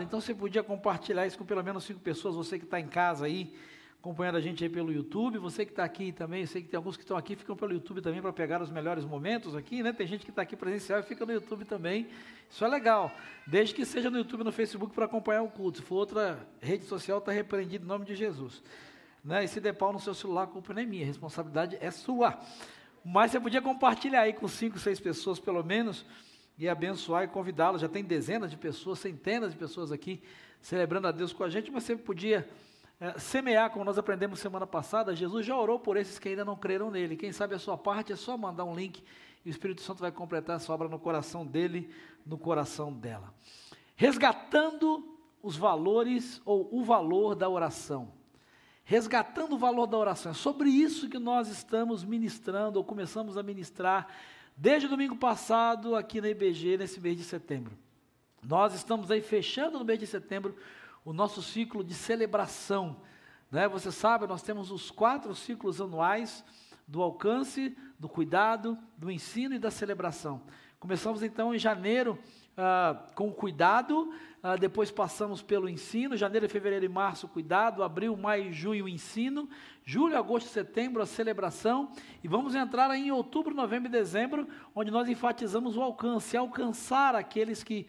Então você podia compartilhar isso com pelo menos cinco pessoas, você que está em casa aí, acompanhando a gente aí pelo YouTube, você que está aqui também, eu sei que tem alguns que estão aqui, ficam pelo YouTube também para pegar os melhores momentos aqui, né? Tem gente que está aqui presencial e fica no YouTube também. Isso é legal. Desde que seja no YouTube e no Facebook para acompanhar o culto. Se for outra rede social, está repreendido em nome de Jesus. Né? E se der pau no seu celular, a culpa não é minha, a responsabilidade é sua. Mas você podia compartilhar aí com cinco, seis pessoas pelo menos e abençoar e convidá-los. Já tem dezenas de pessoas, centenas de pessoas aqui celebrando a Deus com a gente, mas você podia é, semear, como nós aprendemos semana passada, Jesus já orou por esses que ainda não creram nele. Quem sabe a sua parte é só mandar um link e o Espírito Santo vai completar essa obra no coração dele, no coração dela. Resgatando os valores ou o valor da oração. Resgatando o valor da oração. É sobre isso que nós estamos ministrando, ou começamos a ministrar, desde o domingo passado, aqui na IBG, nesse mês de setembro. Nós estamos aí fechando no mês de setembro o nosso ciclo de celebração. Né? Você sabe, nós temos os quatro ciclos anuais do alcance, do cuidado, do ensino e da celebração. Começamos então em janeiro ah, com o cuidado, ah, depois passamos pelo ensino, janeiro, fevereiro e março, cuidado, abril, maio e junho, ensino, julho, agosto setembro, a celebração, e vamos entrar em outubro, novembro e dezembro, onde nós enfatizamos o alcance, alcançar aqueles que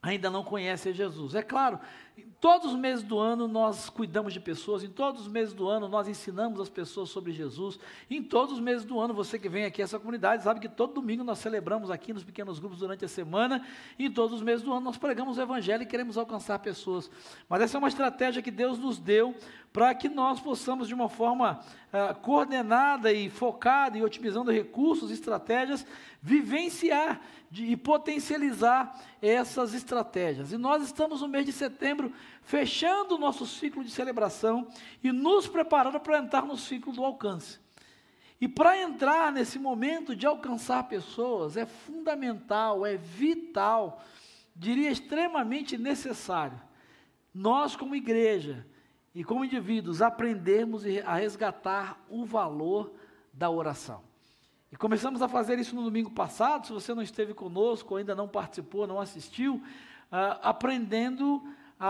ainda não conhecem Jesus. É claro, em todos os meses do ano nós cuidamos de pessoas, em todos os meses do ano nós ensinamos as pessoas sobre Jesus, em todos os meses do ano, você que vem aqui a essa comunidade sabe que todo domingo nós celebramos aqui nos pequenos grupos durante a semana, e em todos os meses do ano nós pregamos o Evangelho e queremos alcançar pessoas. Mas essa é uma estratégia que Deus nos deu para que nós possamos, de uma forma uh, coordenada e focada e otimizando recursos e estratégias, vivenciar de, e potencializar essas estratégias. E nós estamos no mês de setembro fechando o nosso ciclo de celebração e nos preparando para entrar no ciclo do alcance. E para entrar nesse momento de alcançar pessoas, é fundamental, é vital, diria extremamente necessário, nós, como igreja, e como indivíduos aprendermos a resgatar o valor da oração. E começamos a fazer isso no domingo passado, se você não esteve conosco, ainda não participou, não assistiu, uh, aprendendo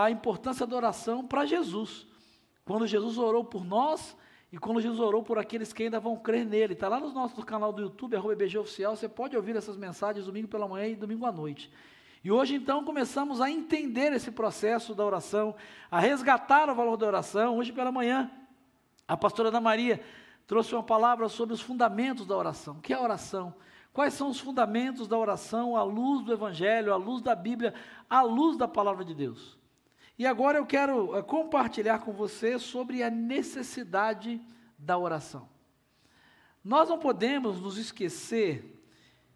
a importância da oração para Jesus. Quando Jesus orou por nós e quando Jesus orou por aqueles que ainda vão crer nele. Está lá no nosso canal do YouTube, arroba Oficial, você pode ouvir essas mensagens domingo pela manhã e domingo à noite. E hoje então começamos a entender esse processo da oração, a resgatar o valor da oração. Hoje pela manhã, a pastora Ana Maria trouxe uma palavra sobre os fundamentos da oração. O que é a oração? Quais são os fundamentos da oração à luz do Evangelho, à luz da Bíblia, à luz da palavra de Deus? E agora eu quero eh, compartilhar com você sobre a necessidade da oração. Nós não podemos nos esquecer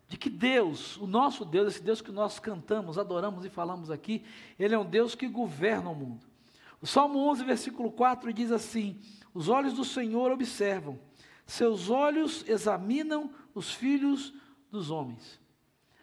de que Deus, o nosso Deus, esse Deus que nós cantamos, adoramos e falamos aqui, Ele é um Deus que governa o mundo. O Salmo 11, versículo 4 diz assim: Os olhos do Senhor observam, seus olhos examinam os filhos dos homens.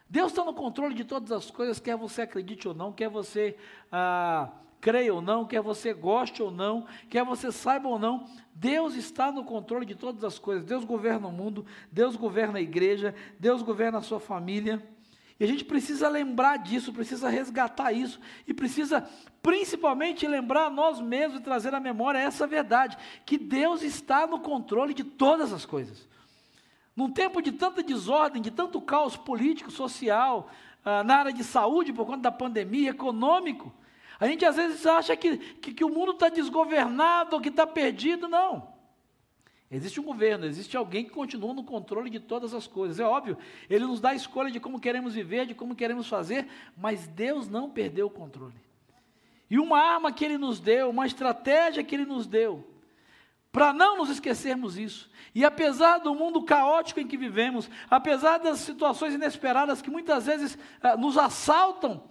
Deus está no controle de todas as coisas, quer você acredite ou não, quer você ah, creia ou não, quer você goste ou não, quer você saiba ou não, Deus está no controle de todas as coisas. Deus governa o mundo, Deus governa a igreja, Deus governa a sua família. E a gente precisa lembrar disso, precisa resgatar isso e precisa principalmente lembrar nós mesmos e trazer à memória essa verdade, que Deus está no controle de todas as coisas. Num tempo de tanta desordem, de tanto caos político, social, ah, na área de saúde por conta da pandemia, econômico, a gente às vezes acha que, que, que o mundo está desgovernado, que está perdido. Não. Existe um governo, existe alguém que continua no controle de todas as coisas. É óbvio, ele nos dá a escolha de como queremos viver, de como queremos fazer, mas Deus não perdeu o controle. E uma arma que ele nos deu, uma estratégia que ele nos deu, para não nos esquecermos isso. E apesar do mundo caótico em que vivemos, apesar das situações inesperadas que muitas vezes ah, nos assaltam,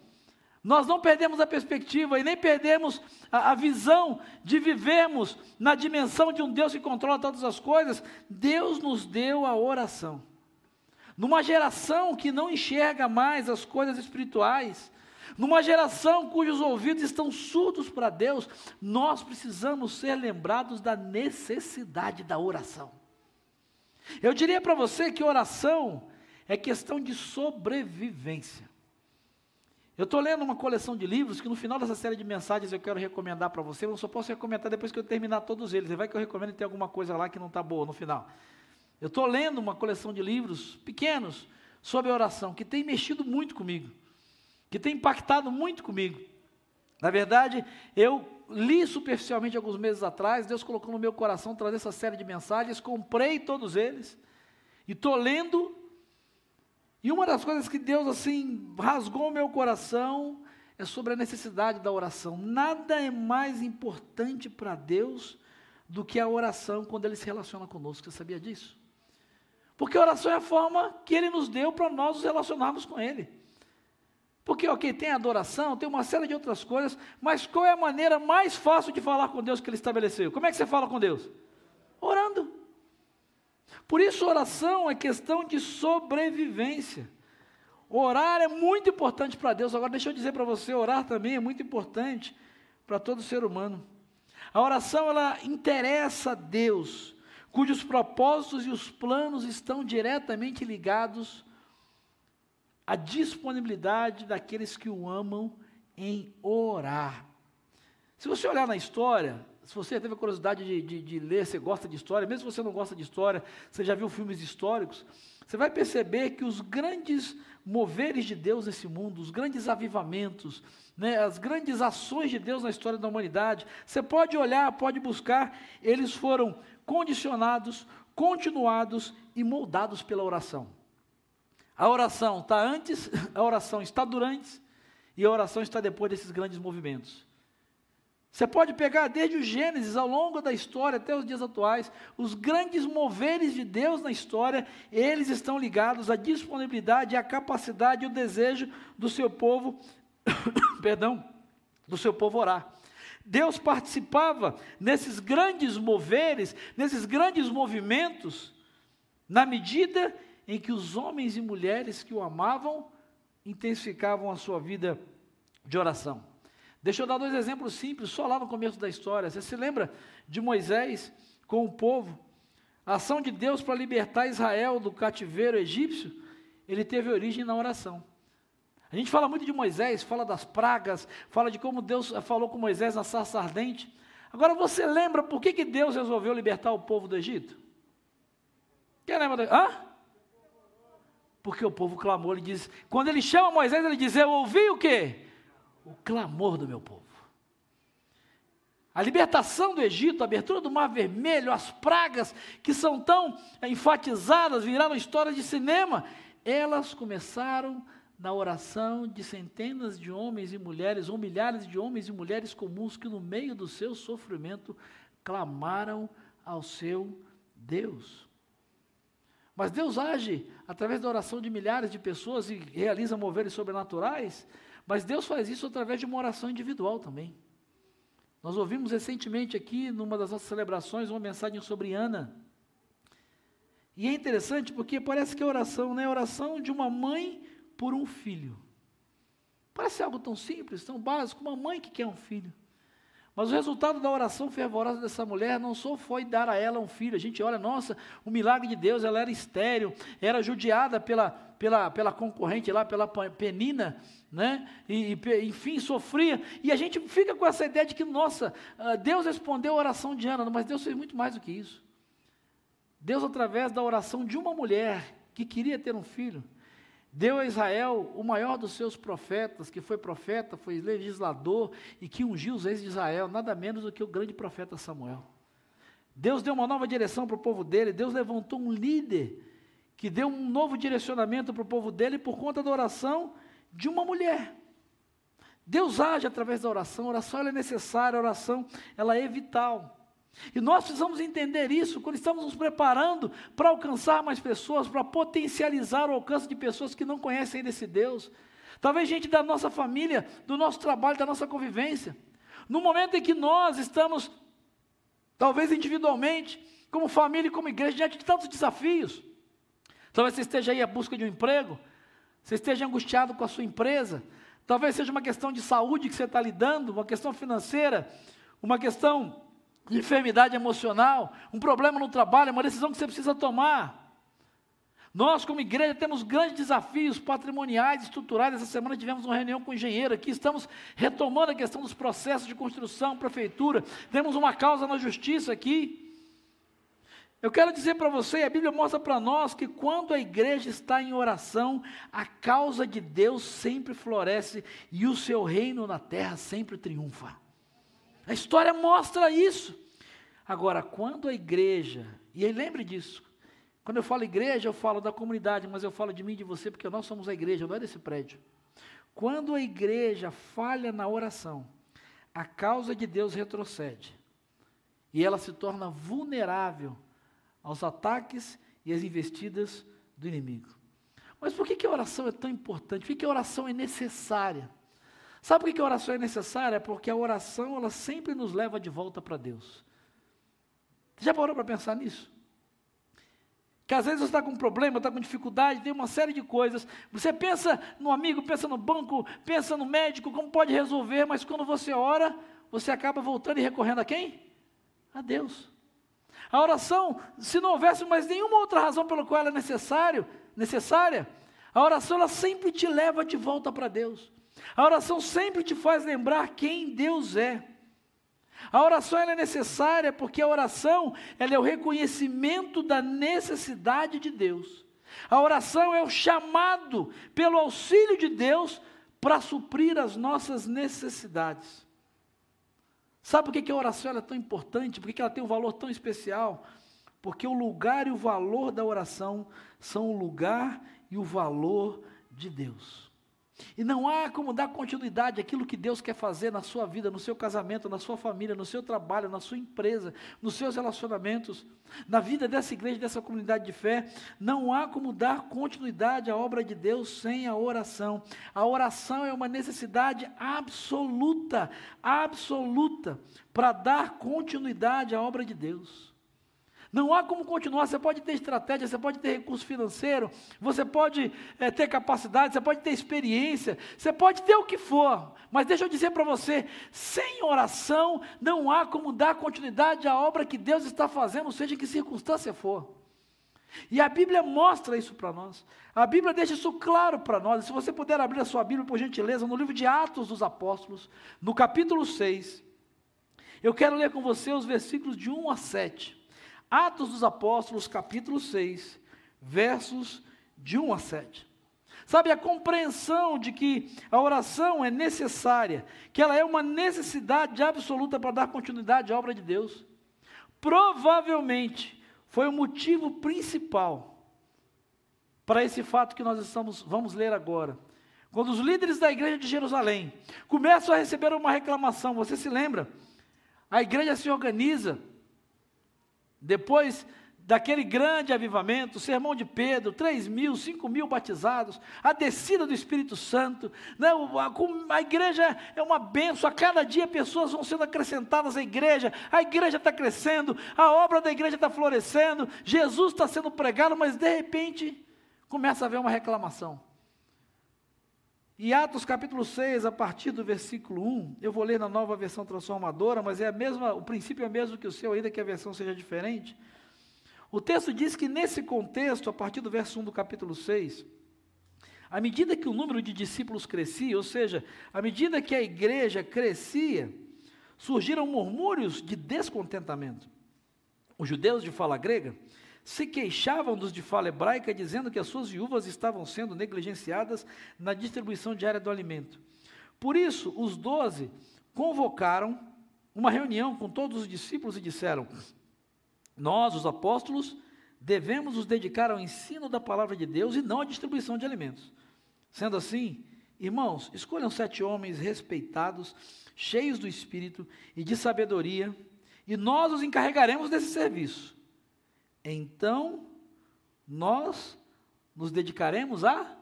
nós não perdemos a perspectiva e nem perdemos a, a, visão de vivermos na dimensão de um Deus que controla todas as coisas. Deus nos deu a oração. Numa geração que não enxerga mais as coisas espirituais, numa geração cujos ouvidos estão surdos para Deus, nós precisamos ser lembrados da necessidade da oração. Eu diria para você que oração é questão de sobrevivência. Eu estou lendo uma coleção de livros que no final dessa série de mensagens eu quero recomendar para você. Eu só posso recomendar depois que eu terminar todos eles. Vai que eu recomendo e tem alguma coisa lá que não está boa no final. Eu estou lendo uma coleção de livros pequenos sobre oração que tem mexido muito comigo, que tem impactado muito comigo. Na verdade, eu li superficialmente alguns meses atrás, Deus colocou no meu coração trazer essa série de mensagens, comprei todos eles e estou lendo e uma das coisas que Deus assim rasgou o meu coração é sobre a necessidade da oração. Nada é mais importante para Deus do que a oração quando Ele se relaciona conosco. Você sabia disso? Porque a oração é a forma que Ele nos deu para nós nos relacionarmos com Ele. Porque, ok, tem adoração, tem uma série de outras coisas, mas qual é a maneira mais fácil de falar com Deus que Ele estabeleceu? Como é que você fala com Deus? Orando. Por isso, oração é questão de sobrevivência. Orar é muito importante para Deus. Agora, deixa eu dizer para você: orar também é muito importante para todo ser humano. A oração, ela interessa a Deus, cujos propósitos e os planos estão diretamente ligados à disponibilidade daqueles que o amam em orar. Se você olhar na história, se você teve a curiosidade de, de, de, ler, você gosta de história, mesmo se você não gosta de história, você já viu filmes históricos, você vai perceber que os grandes moveres de Deus nesse mundo, os grandes avivamentos, né, as grandes ações de Deus na história da humanidade, você pode olhar, pode buscar, eles foram condicionados, continuados e moldados pela oração. A oração está antes, a oração está durante e a oração está depois desses grandes movimentos. Você pode pegar desde o Gênesis ao longo da história até os dias atuais, os grandes moveres de Deus na história, eles estão ligados à disponibilidade, à capacidade e o desejo do seu povo, perdão, do seu povo orar. Deus participava nesses grandes moveres, nesses grandes movimentos, na medida em que os homens e mulheres que o amavam intensificavam a sua vida de oração. Deixa eu dar dois exemplos simples, só lá no começo da história. Você se lembra de Moisés com o povo? A ação de Deus para libertar Israel do cativeiro egípcio, ele teve origem na oração. A gente fala muito de Moisés, fala das pragas, fala de como Deus falou com Moisés na sarça ardente. Agora você lembra por que, que Deus resolveu libertar o povo do Egito? Quem lembra? Hã? Porque o povo clamou, ele diz, quando ele chama Moisés, ele diz, eu ouvi o quê? o clamor do meu povo. A libertação do Egito, a abertura do Mar Vermelho, as pragas que são tão enfatizadas, viraram histórias de cinema, elas começaram na oração de centenas de homens e mulheres, ou milhares de homens e mulheres comuns que, no meio do seu sofrimento, clamaram ao seu Deus. Mas Deus age através da oração de milhares de pessoas e realiza moveres sobrenaturais mas Deus faz isso através de uma oração individual também. Nós ouvimos recentemente aqui, numa das nossas celebrações, uma mensagem sobre Ana. E é interessante porque parece que a oração não é a oração de uma mãe por um filho. Parece algo tão simples, tão básico, uma mãe que quer um filho. Mas o resultado da oração fervorosa dessa mulher não só foi dar a ela um filho. A gente olha, nossa, o milagre de Deus, ela era estéril, era judiada pela, pela, pela concorrente lá, pela penina, né? E, e, enfim, sofria. E a gente fica com essa ideia de que, nossa, ah, Deus respondeu a oração de Ana, mas Deus fez muito mais do que isso. Deus, através da oração de uma mulher que queria ter um filho, Deu a Israel o maior dos seus profetas, que foi profeta, foi legislador e que ungiu os reis de Israel, nada menos do que o grande profeta Samuel. Deus deu uma nova direção para o povo dele, Deus levantou um líder que deu um novo direcionamento para o povo dele por conta da oração de uma mulher. Deus age através da oração, a oração é necessária, a oração ela é vital. E nós precisamos entender isso quando estamos nos preparando para alcançar mais pessoas, para potencializar o alcance de pessoas que não conhecem ainda esse Deus. Talvez gente da nossa família, do nosso trabalho, da nossa convivência. No momento em que nós estamos, talvez individualmente, como família e como igreja, diante de tantos desafios. Talvez você esteja aí à busca de um emprego, você esteja angustiado com a sua empresa, talvez seja uma questão de saúde que você está lidando, uma questão financeira, uma questão enfermidade emocional, um problema no trabalho, uma decisão que você precisa tomar. Nós, como igreja, temos grandes desafios patrimoniais, estruturais. Essa semana tivemos uma reunião com o engenheiro aqui, estamos retomando a questão dos processos de construção, prefeitura. Temos uma causa na justiça aqui. Eu quero dizer para você, a Bíblia mostra para nós que quando a igreja está em oração, a causa de Deus sempre floresce e o seu reino na terra sempre triunfa. A história mostra isso. Agora, quando a igreja, e aí lembre disso, quando eu falo igreja, eu falo da comunidade, mas eu falo de mim e de você, porque nós somos a igreja, não é desse prédio. Quando a igreja falha na oração, a causa de Deus retrocede. E ela se torna vulnerável aos ataques e às investidas do inimigo. Mas por que, que a oração é tão importante? Por que, que a oração é necessária? Sabe por que, a oração é necessária? Porque a oração ela sempre nos leva de volta para Deus. Já parou para pensar nisso? Que às vezes você está com um problema, está com dificuldade, tem uma série de coisas. Você pensa no amigo, pensa no banco, pensa no médico, como pode resolver, mas quando você ora, você acaba voltando e recorrendo a quem? A Deus. A oração, se não houvesse mais nenhuma outra razão pela qual ela é necessário, necessária, a oração ela sempre te leva de volta para Deus. A oração sempre te faz lembrar quem Deus é. A oração é necessária porque a oração é o reconhecimento da necessidade de Deus. A oração é o chamado pelo auxílio de Deus para suprir as nossas necessidades. Sabe por que a oração é tão importante? Por que ela tem um valor tão especial? Porque o lugar e o valor da oração são o lugar e o valor de Deus. E não há como dar continuidade àquilo que Deus quer fazer na sua vida, no seu casamento, na sua família, no seu trabalho, na sua empresa, nos seus relacionamentos, na vida dessa igreja, dessa comunidade de fé. Não há como dar continuidade à obra de Deus sem a oração. A oração é uma necessidade absoluta, absoluta, para dar continuidade à obra de Deus. Não há como continuar. Você pode ter estratégia, você pode ter recurso financeiro, você pode é, ter capacidade, você pode ter experiência, você pode ter o que for. Mas deixa eu dizer para você: sem oração, não há como dar continuidade à obra que Deus está fazendo, seja em que circunstância for. E a Bíblia mostra isso para nós. A Bíblia deixa isso claro para nós. Se você puder abrir a sua Bíblia, por gentileza, no livro de Atos dos Apóstolos, no capítulo 6, eu quero ler com você os versículos de 1 a 7. Atos dos Apóstolos, capítulo 6, versos de 1 a 7. Sabe, a compreensão de que a oração é necessária, que ela é uma necessidade absoluta para dar continuidade à obra de Deus, provavelmente foi o motivo principal para esse fato que nós estamos, vamos ler agora. Quando os líderes da igreja de Jerusalém começam a receber uma reclamação, você se lembra? A igreja se organiza depois daquele grande avivamento, o sermão de Pedro, 3 mil, 5 mil batizados, a descida do Espírito Santo, né, a, a, igreja é uma benção, a cada dia pessoas vão sendo acrescentadas à igreja, a igreja está crescendo, a obra da igreja está florescendo, Jesus está sendo pregado, mas de repente começa a haver uma reclamação. E Atos capítulo 6, a partir do versículo 1, eu vou ler na nova versão transformadora, mas é a mesma, o princípio é o mesmo que o seu, ainda que a versão seja diferente. O texto diz que nesse contexto, a partir do verso 1 do capítulo 6, à medida que o número de discípulos crescia, ou seja, à medida que a igreja crescia, surgiram murmúrios de descontentamento. Os judeus de fala grega se queixavam dos de fala hebraica, dizendo que as suas viúvas estavam sendo negligenciadas na distribuição diária do alimento. Por isso, os doze convocaram uma reunião com todos os discípulos e disseram: Nós, os apóstolos, devemos nos dedicar ao ensino da palavra de Deus e não à distribuição de alimentos. Sendo assim, irmãos, escolham sete homens respeitados, cheios do espírito e de sabedoria, e nós os encarregaremos desse serviço então nós nos dedicaremos à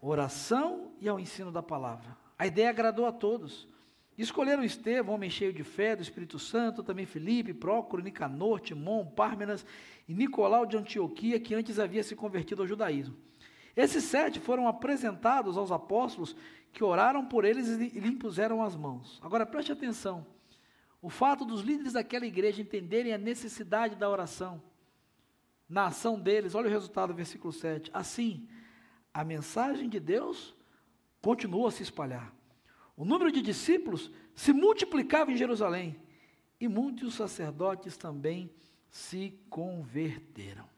oração e ao ensino da palavra. A ideia agradou a todos. Escolheram Estevão, homem cheio de fé, do Espírito Santo, também Felipe, Prócoro, Nicanor, Timon, Pármenas e Nicolau de Antioquia, que antes havia se convertido ao judaísmo. Esses sete foram apresentados aos apóstolos, que oraram por eles e lhe impuseram as mãos. Agora preste atenção: o fato dos líderes daquela igreja entenderem a necessidade da oração na ação deles. Olha o resultado, versículo 7. Assim, a mensagem de Deus continua a se espalhar. O número de discípulos se multiplicava em Jerusalém e muitos sacerdotes também se converteram.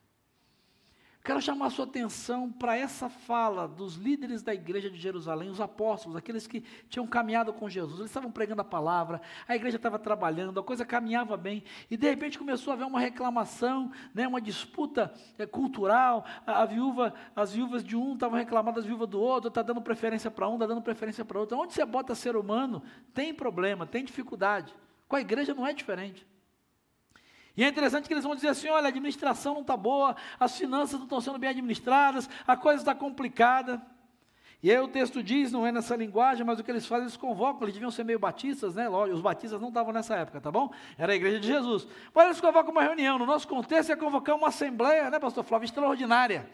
Quero chamar a sua atenção para essa fala dos líderes da igreja de Jerusalém, os apóstolos, aqueles que tinham caminhado com Jesus. Eles estavam pregando a palavra, a igreja estava trabalhando, a coisa caminhava bem, e de repente começou a haver uma reclamação, né, uma disputa é, cultural. A, a, viúva, as viúvas de um estavam reclamando das viúvas do outro, está dando preferência para um, está dando preferência para outro. Onde você bota ser humano, tem problema, tem dificuldade. Com a igreja não é diferente. E é interessante que eles vão dizer assim: olha, a administração não está boa, as finanças não estão sendo bem administradas, a coisa está complicada. E aí o texto diz, não é nessa linguagem, mas o que eles fazem, eles convocam, eles deviam ser meio batistas, né? Os batistas não estavam nessa época, tá bom? Era a igreja de Jesus. Mas eles convocam uma reunião. No nosso contexto é convocar uma assembleia, né, pastor Flávio, extraordinária.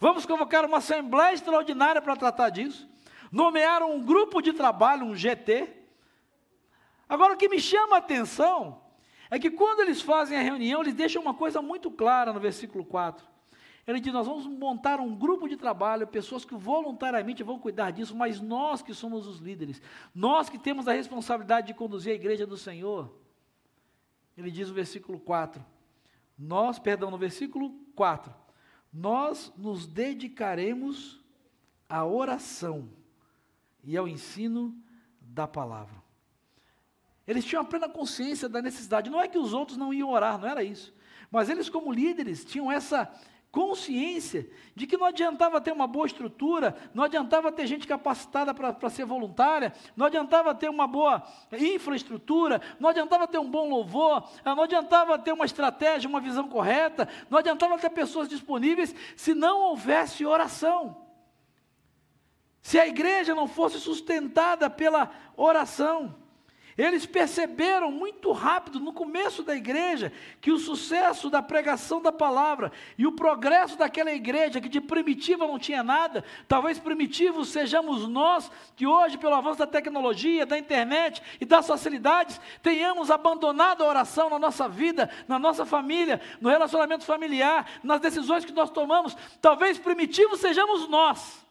Vamos convocar uma assembleia extraordinária para tratar disso. Nomearam um grupo de trabalho, um GT. Agora o que me chama a atenção é que quando eles fazem a reunião, eles deixam uma coisa muito clara no versículo 4. Ele diz: Nós vamos montar um grupo de trabalho, pessoas que voluntariamente vão cuidar disso, mas nós que somos os líderes, nós que temos a responsabilidade de conduzir a igreja do Senhor. Ele diz no versículo 4: Nós, perdão, no versículo 4, nós nos dedicaremos à oração e ao ensino da palavra. Eles tinham a plena consciência da necessidade. Não é que os outros não iam orar, não era isso. Mas eles, como líderes, tinham essa consciência de que não adiantava ter uma boa estrutura, não adiantava ter gente capacitada para ser voluntária, não adiantava ter uma boa infraestrutura, não adiantava ter um bom louvor, ah, não adiantava ter uma estratégia, uma visão correta, não adiantava ter pessoas disponíveis se não houvesse oração. Se a igreja não fosse sustentada pela oração. Eles perceberam muito rápido, no começo da igreja, que o sucesso da pregação da palavra e o progresso daquela igreja, que de primitiva não tinha nada, talvez primitivos sejamos nós, que hoje, pelo avanço da tecnologia, da internet e das facilidades, tenhamos abandonado a oração na nossa vida, na nossa família, no relacionamento familiar, nas decisões que nós tomamos. Talvez primitivos sejamos nós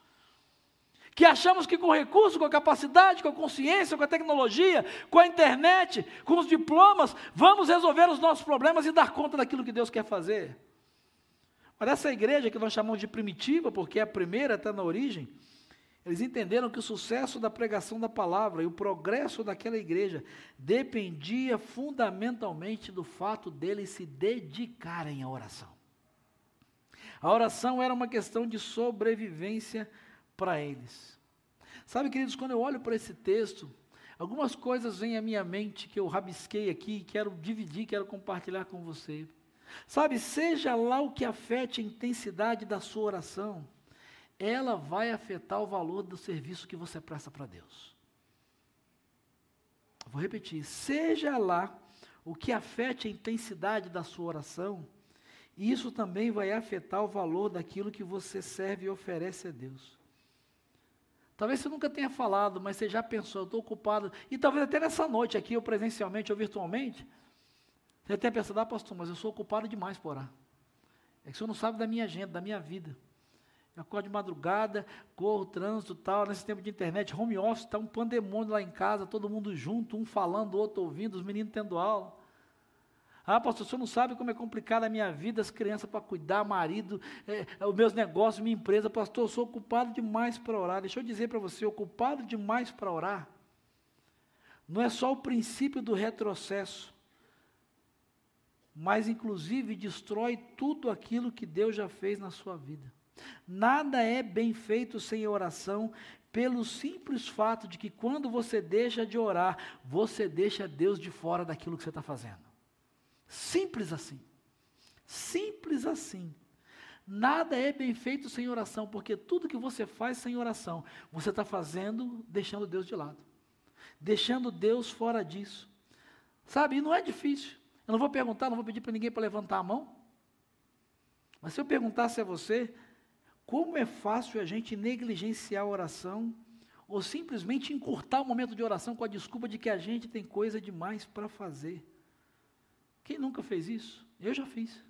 que achamos que com recurso, com a capacidade, com a consciência, com a tecnologia, com a internet, com os diplomas, vamos resolver os nossos problemas e dar conta daquilo que Deus quer fazer. Mas essa igreja que nós chamamos de primitiva, porque é a primeira até na origem, eles entenderam que o sucesso da pregação da palavra e o progresso daquela igreja dependia fundamentalmente do fato deles se dedicarem à oração. A oração era uma questão de sobrevivência para eles. Sabe, queridos, quando eu olho para esse texto, algumas coisas vêm à minha mente que eu rabisquei aqui, quero dividir, quero compartilhar com você. Sabe, seja lá o que afete a intensidade da sua oração, ela vai afetar o valor do serviço que você presta para Deus. Vou repetir: seja lá o que afete a intensidade da sua oração, isso também vai afetar o valor daquilo que você serve e oferece a Deus. Talvez você nunca tenha falado, mas você já pensou, eu estou ocupado. E talvez até nessa noite aqui, ou presencialmente ou virtualmente, você tenha pensado, ah, pastor, mas eu sou ocupado demais por orar. É que o senhor não sabe da minha agenda, da minha vida. Eu acordo de madrugada, corro, trânsito tal, nesse tempo de internet, home office, está um pandemônio lá em casa, todo mundo junto, um falando, outro ouvindo, os meninos tendo aula. Ah, pastor, o senhor não sabe como é complicada a minha vida, as crianças para cuidar, marido, é, os meus negócios, minha empresa. Pastor, eu sou ocupado demais para orar. Deixa eu dizer para você, ocupado demais para orar, não é só o princípio do retrocesso, mas inclusive destrói tudo aquilo que Deus já fez na sua vida. Nada é bem feito sem oração, pelo simples fato de que quando você deixa de orar, você deixa Deus de fora daquilo que você está fazendo. Simples assim. Simples assim. Nada é bem feito sem oração, porque tudo que você faz sem oração, você está fazendo deixando Deus de lado, deixando Deus fora disso. Sabe, e não é difícil. Eu não vou perguntar, não vou pedir para ninguém para levantar a mão. Mas se eu perguntasse a você, como é fácil a gente negligenciar a oração, ou simplesmente encurtar o momento de oração com a desculpa de que a gente tem coisa demais para fazer. Quem nunca fez isso? Eu já fiz.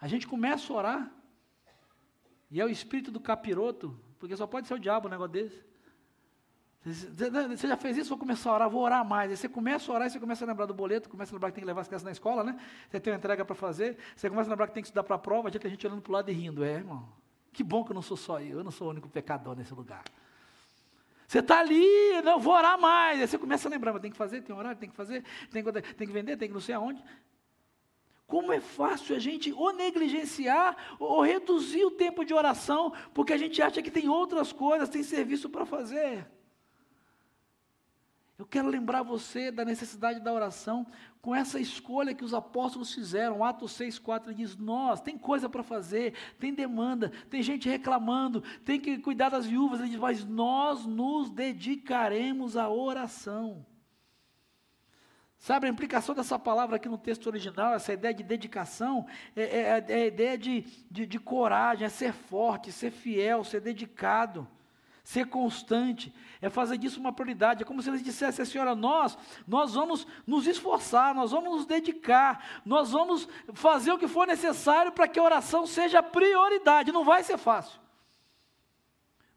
A gente começa a orar, e é o espírito do capiroto, porque só pode ser o diabo um negócio desse. Você já fez isso? Vou começar a orar, vou orar mais. Aí você começa a orar e você começa a lembrar do boleto, começa a lembrar que tem que levar as crianças na escola, né? Você tem uma entrega para fazer, você começa a lembrar que tem que estudar para a prova, já tem gente olhando para o lado e rindo. É, irmão, que bom que eu não sou só eu, eu não sou o único pecador nesse lugar. Você está ali, não, vou orar mais. Aí você começa a lembrar, mas tem que fazer, tem horário, tem que fazer, tem que, tem que vender, tem que não sei aonde. Como é fácil a gente ou negligenciar ou reduzir o tempo de oração, porque a gente acha que tem outras coisas, tem serviço para fazer. Eu quero lembrar você da necessidade da oração com essa escolha que os apóstolos fizeram. Atos 6, 4 diz: Nós, tem coisa para fazer, tem demanda, tem gente reclamando, tem que cuidar das viúvas. Ele diz: Mas nós nos dedicaremos à oração. Sabe a implicação dessa palavra aqui no texto original, essa ideia de dedicação, é, é, é a ideia de, de, de coragem, é ser forte, ser fiel, ser dedicado ser constante, é fazer disso uma prioridade. É como se eles dissessem assim: olha, nós, nós vamos nos esforçar, nós vamos nos dedicar, nós vamos fazer o que for necessário para que a oração seja prioridade. Não vai ser fácil.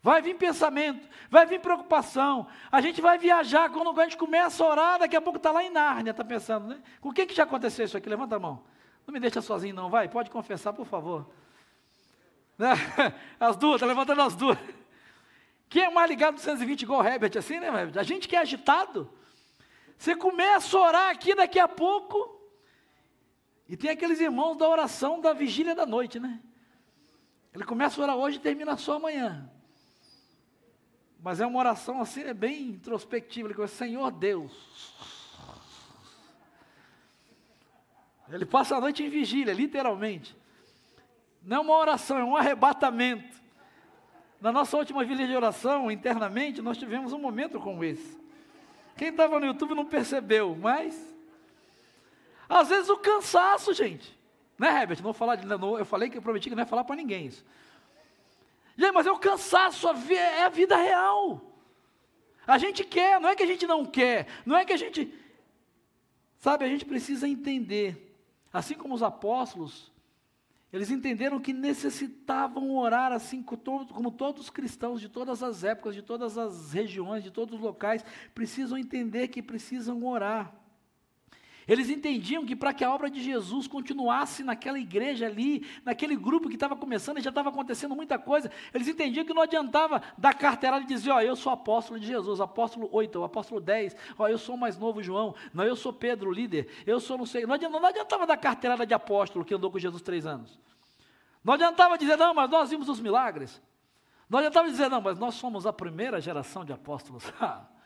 Vai vir pensamento, vai vir preocupação. A gente vai viajar, quando a gente começa a orar, daqui a pouco está lá em Nárnia, está pensando, né? Com quem que já aconteceu isso aqui? Levanta a mão. Não me deixa sozinho, não, vai, pode confessar, por favor. As duas, está levantando as duas. Quem é mais ligado no 220 igual o Herbert, assim, né, Herbert? A gente que é agitado. Você começa a orar aqui daqui a pouco. E tem aqueles irmãos da oração da vigília da noite, né? Ele começa a orar hoje e termina só amanhã. Mas é uma oração assim, é bem introspectiva. Ele começa, Senhor Deus. Ele passa a noite em vigília, literalmente. Não é uma oração, é um arrebatamento. Na nossa última vigília de oração, internamente, nós tivemos um momento como esse. Quem estava no YouTube não percebeu, mas. Às vezes o cansaço, gente. Né, Herbert? Não vou falar de. Não, eu falei que eu prometi que não ia falar para ninguém isso. Gente, mas é o cansaço, é a vida real. A gente quer, não é que a gente não quer, não é que a gente. Sabe, a gente precisa entender. Assim como os apóstolos, eles entenderam que necessitavam orar assim como todos os cristãos de todas as épocas, de todas as regiões, de todos os locais, precisam entender que precisam orar. Eles entendiam que para que a obra de Jesus continuasse naquela igreja ali, naquele grupo que estava começando já estava acontecendo muita coisa, eles entendiam que não adiantava dar carteirada e dizer, ó, oh, eu sou apóstolo de Jesus, apóstolo 8, apóstolo 10, ó, oh, eu sou o mais novo João, não, eu sou Pedro, líder, eu sou não sei, não adiantava, não adiantava dar carteirada de apóstolo que andou com Jesus três anos. Não adiantava dizer, não, mas nós vimos os milagres. Não adiantava dizer, não, mas nós somos a primeira geração de apóstolos.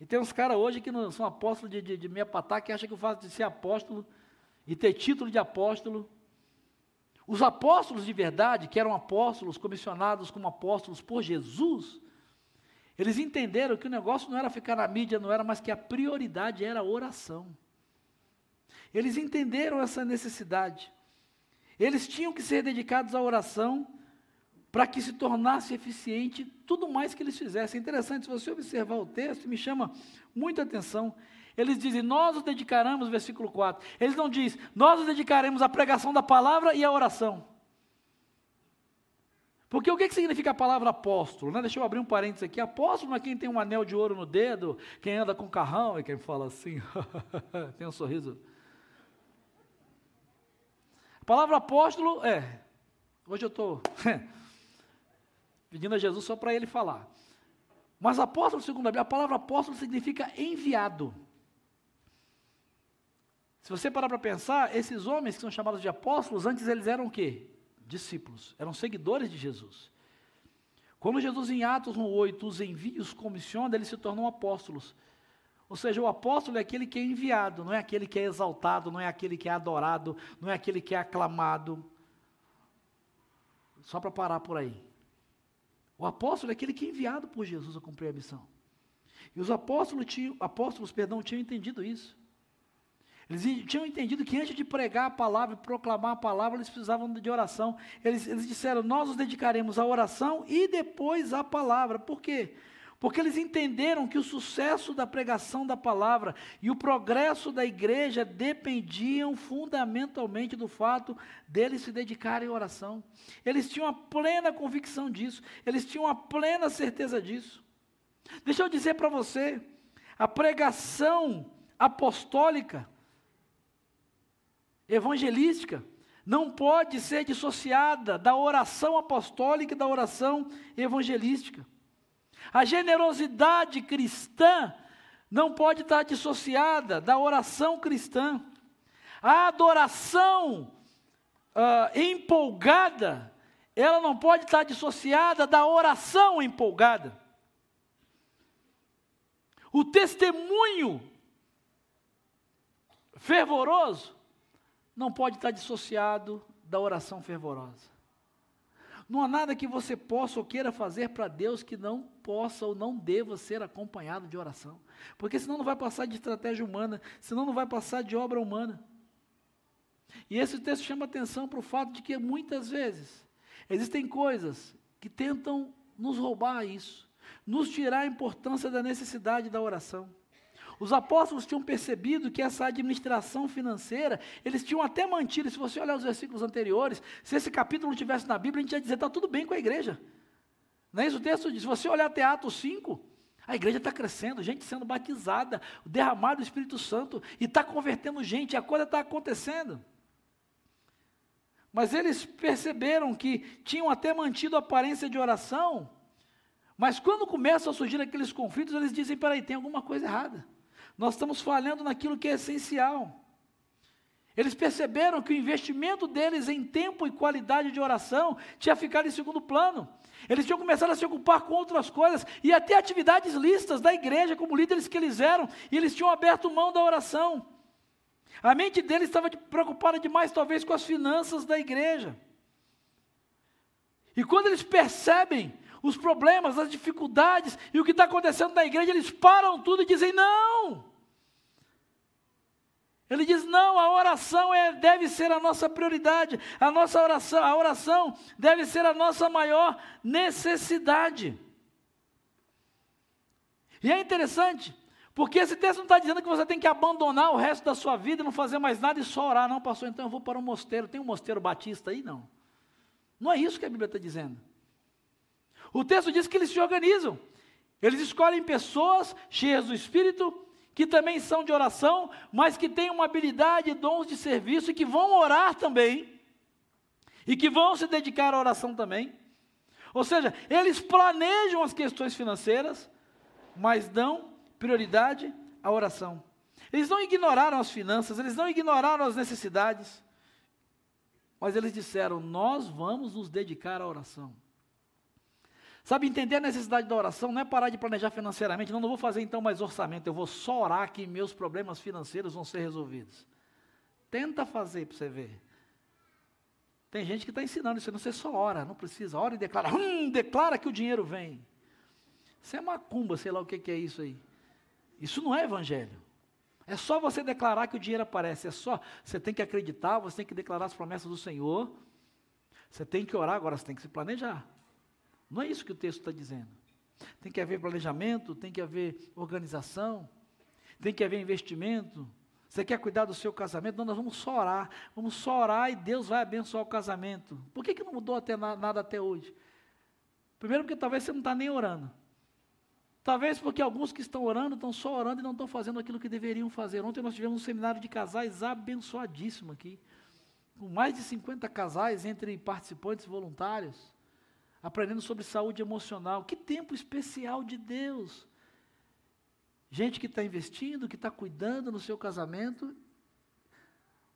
E tem uns caras hoje que não são apóstolos de, de, de meia patá que acham que o fato de ser apóstolo e ter título de apóstolo. Os apóstolos de verdade, que eram apóstolos, comissionados como apóstolos por Jesus, eles entenderam que o negócio não era ficar na mídia, não era, mas que a prioridade era a oração. Eles entenderam essa necessidade. Eles tinham que ser dedicados à oração para que se tornasse eficiente tudo mais que eles fizessem. É interessante, se você observar o texto, me chama muita atenção. Eles dizem, nós nos dedicaremos, versículo 4. Eles não dizem, nós nos dedicaremos à pregação da palavra e à oração. Porque o que, que significa a palavra apóstolo? Né? Deixa eu abrir um parênteses aqui. Apóstolo não é quem tem um anel de ouro no dedo, quem anda com carrão e quem fala assim, tem um sorriso. A palavra apóstolo é. Hoje eu estou pedindo a Jesus só para ele falar. Mas apóstolo, segundo a Bíblia, a palavra apóstolo significa enviado. Se você parar para pensar, esses homens que são chamados de apóstolos, antes eles eram o quê? Discípulos, eram seguidores de Jesus. Quando Jesus em Atos 1,8 os envia, os comissiona, eles se tornam apóstolos. Ou seja, o apóstolo é aquele que é enviado, não é aquele que é exaltado, não é aquele que é adorado, não é aquele que é aclamado. Só para parar por aí. O apóstolo é aquele que é enviado por Jesus a cumprir a missão. E os apóstolos tinham, apóstolos, perdão, tinham entendido isso. Eles tinham entendido que antes de pregar a palavra e proclamar a palavra, eles precisavam de oração. Eles, eles disseram: Nós nos dedicaremos à oração e depois à palavra. Por quê? Porque eles entenderam que o sucesso da pregação da palavra e o progresso da igreja dependiam fundamentalmente do fato deles se dedicarem à oração. Eles tinham a plena convicção disso, eles tinham a plena certeza disso. Deixa eu dizer para você, a pregação apostólica, evangelística, não pode ser dissociada da oração apostólica e da oração evangelística. A generosidade cristã não pode estar dissociada da oração cristã. A adoração uh, empolgada, ela não pode estar dissociada da oração empolgada. O testemunho fervoroso não pode estar dissociado da oração fervorosa. Não há nada que você possa ou queira fazer para Deus que não possa ou não deva ser acompanhado de oração. Porque senão não vai passar de estratégia humana, senão não vai passar de obra humana. E esse texto chama atenção para o fato de que muitas vezes existem coisas que tentam nos roubar isso, nos tirar a importância da necessidade da oração. Os apóstolos tinham percebido que essa administração financeira, eles tinham até mantido, se você olhar os versículos anteriores, se esse capítulo não tivesse na Bíblia, a gente ia dizer, está tudo bem com a igreja. Não é isso o texto diz? Se você olhar até Atos 5, a igreja está crescendo, gente sendo batizada, derramado do Espírito Santo, e está convertendo gente, a coisa está acontecendo. Mas eles perceberam que tinham até mantido a aparência de oração, mas quando começam a surgir aqueles conflitos, eles dizem: peraí, tem alguma coisa errada. Nós estamos falhando naquilo que é essencial. Eles perceberam que o investimento deles em tempo e qualidade de oração tinha ficado em segundo plano. Eles tinham começado a se ocupar com outras coisas e até atividades listas da igreja, como líderes que eles eram, e eles tinham aberto mão da oração. A mente deles estava preocupada demais, talvez, com as finanças da igreja. E quando eles percebem os problemas, as dificuldades e o que está acontecendo na igreja, eles param tudo e dizem: não. Ele diz: não, a oração é, deve ser a nossa prioridade, a nossa oração, a oração deve ser a nossa maior necessidade. E é interessante, porque esse texto não está dizendo que você tem que abandonar o resto da sua vida, não fazer mais nada e só orar. Não, pastor, então eu vou para um mosteiro. Tem um mosteiro batista aí? Não. Não é isso que a Bíblia está dizendo. O texto diz que eles se organizam. Eles escolhem pessoas cheias do Espírito, que também são de oração, mas que têm uma habilidade e dons de serviço e que vão orar também. E que vão se dedicar à oração também. Ou seja, eles planejam as questões financeiras, mas dão prioridade à oração. Eles não ignoraram as finanças, eles não ignoraram as necessidades, mas eles disseram: Nós vamos nos dedicar à oração. Sabe, entender a necessidade da oração não é parar de planejar financeiramente, não, não vou fazer então mais orçamento, eu vou só orar que meus problemas financeiros vão ser resolvidos. Tenta fazer para você ver. Tem gente que está ensinando isso, não você só ora, não precisa, ora e declara, hum, declara que o dinheiro vem. Isso é macumba, sei lá o que, que é isso aí. Isso não é evangelho. É só você declarar que o dinheiro aparece, é só, você tem que acreditar, você tem que declarar as promessas do Senhor, você tem que orar, agora você tem que se planejar. Não é isso que o texto está dizendo. Tem que haver planejamento, tem que haver organização, tem que haver investimento. Você quer cuidar do seu casamento? Não, nós vamos só orar. Vamos só orar e Deus vai abençoar o casamento. Por que, que não mudou até nada até hoje? Primeiro, porque talvez você não está nem orando. Talvez porque alguns que estão orando estão só orando e não estão fazendo aquilo que deveriam fazer. Ontem nós tivemos um seminário de casais abençoadíssimo aqui, com mais de 50 casais entre participantes voluntários aprendendo sobre saúde emocional. Que tempo especial de Deus! Gente que está investindo, que está cuidando no seu casamento.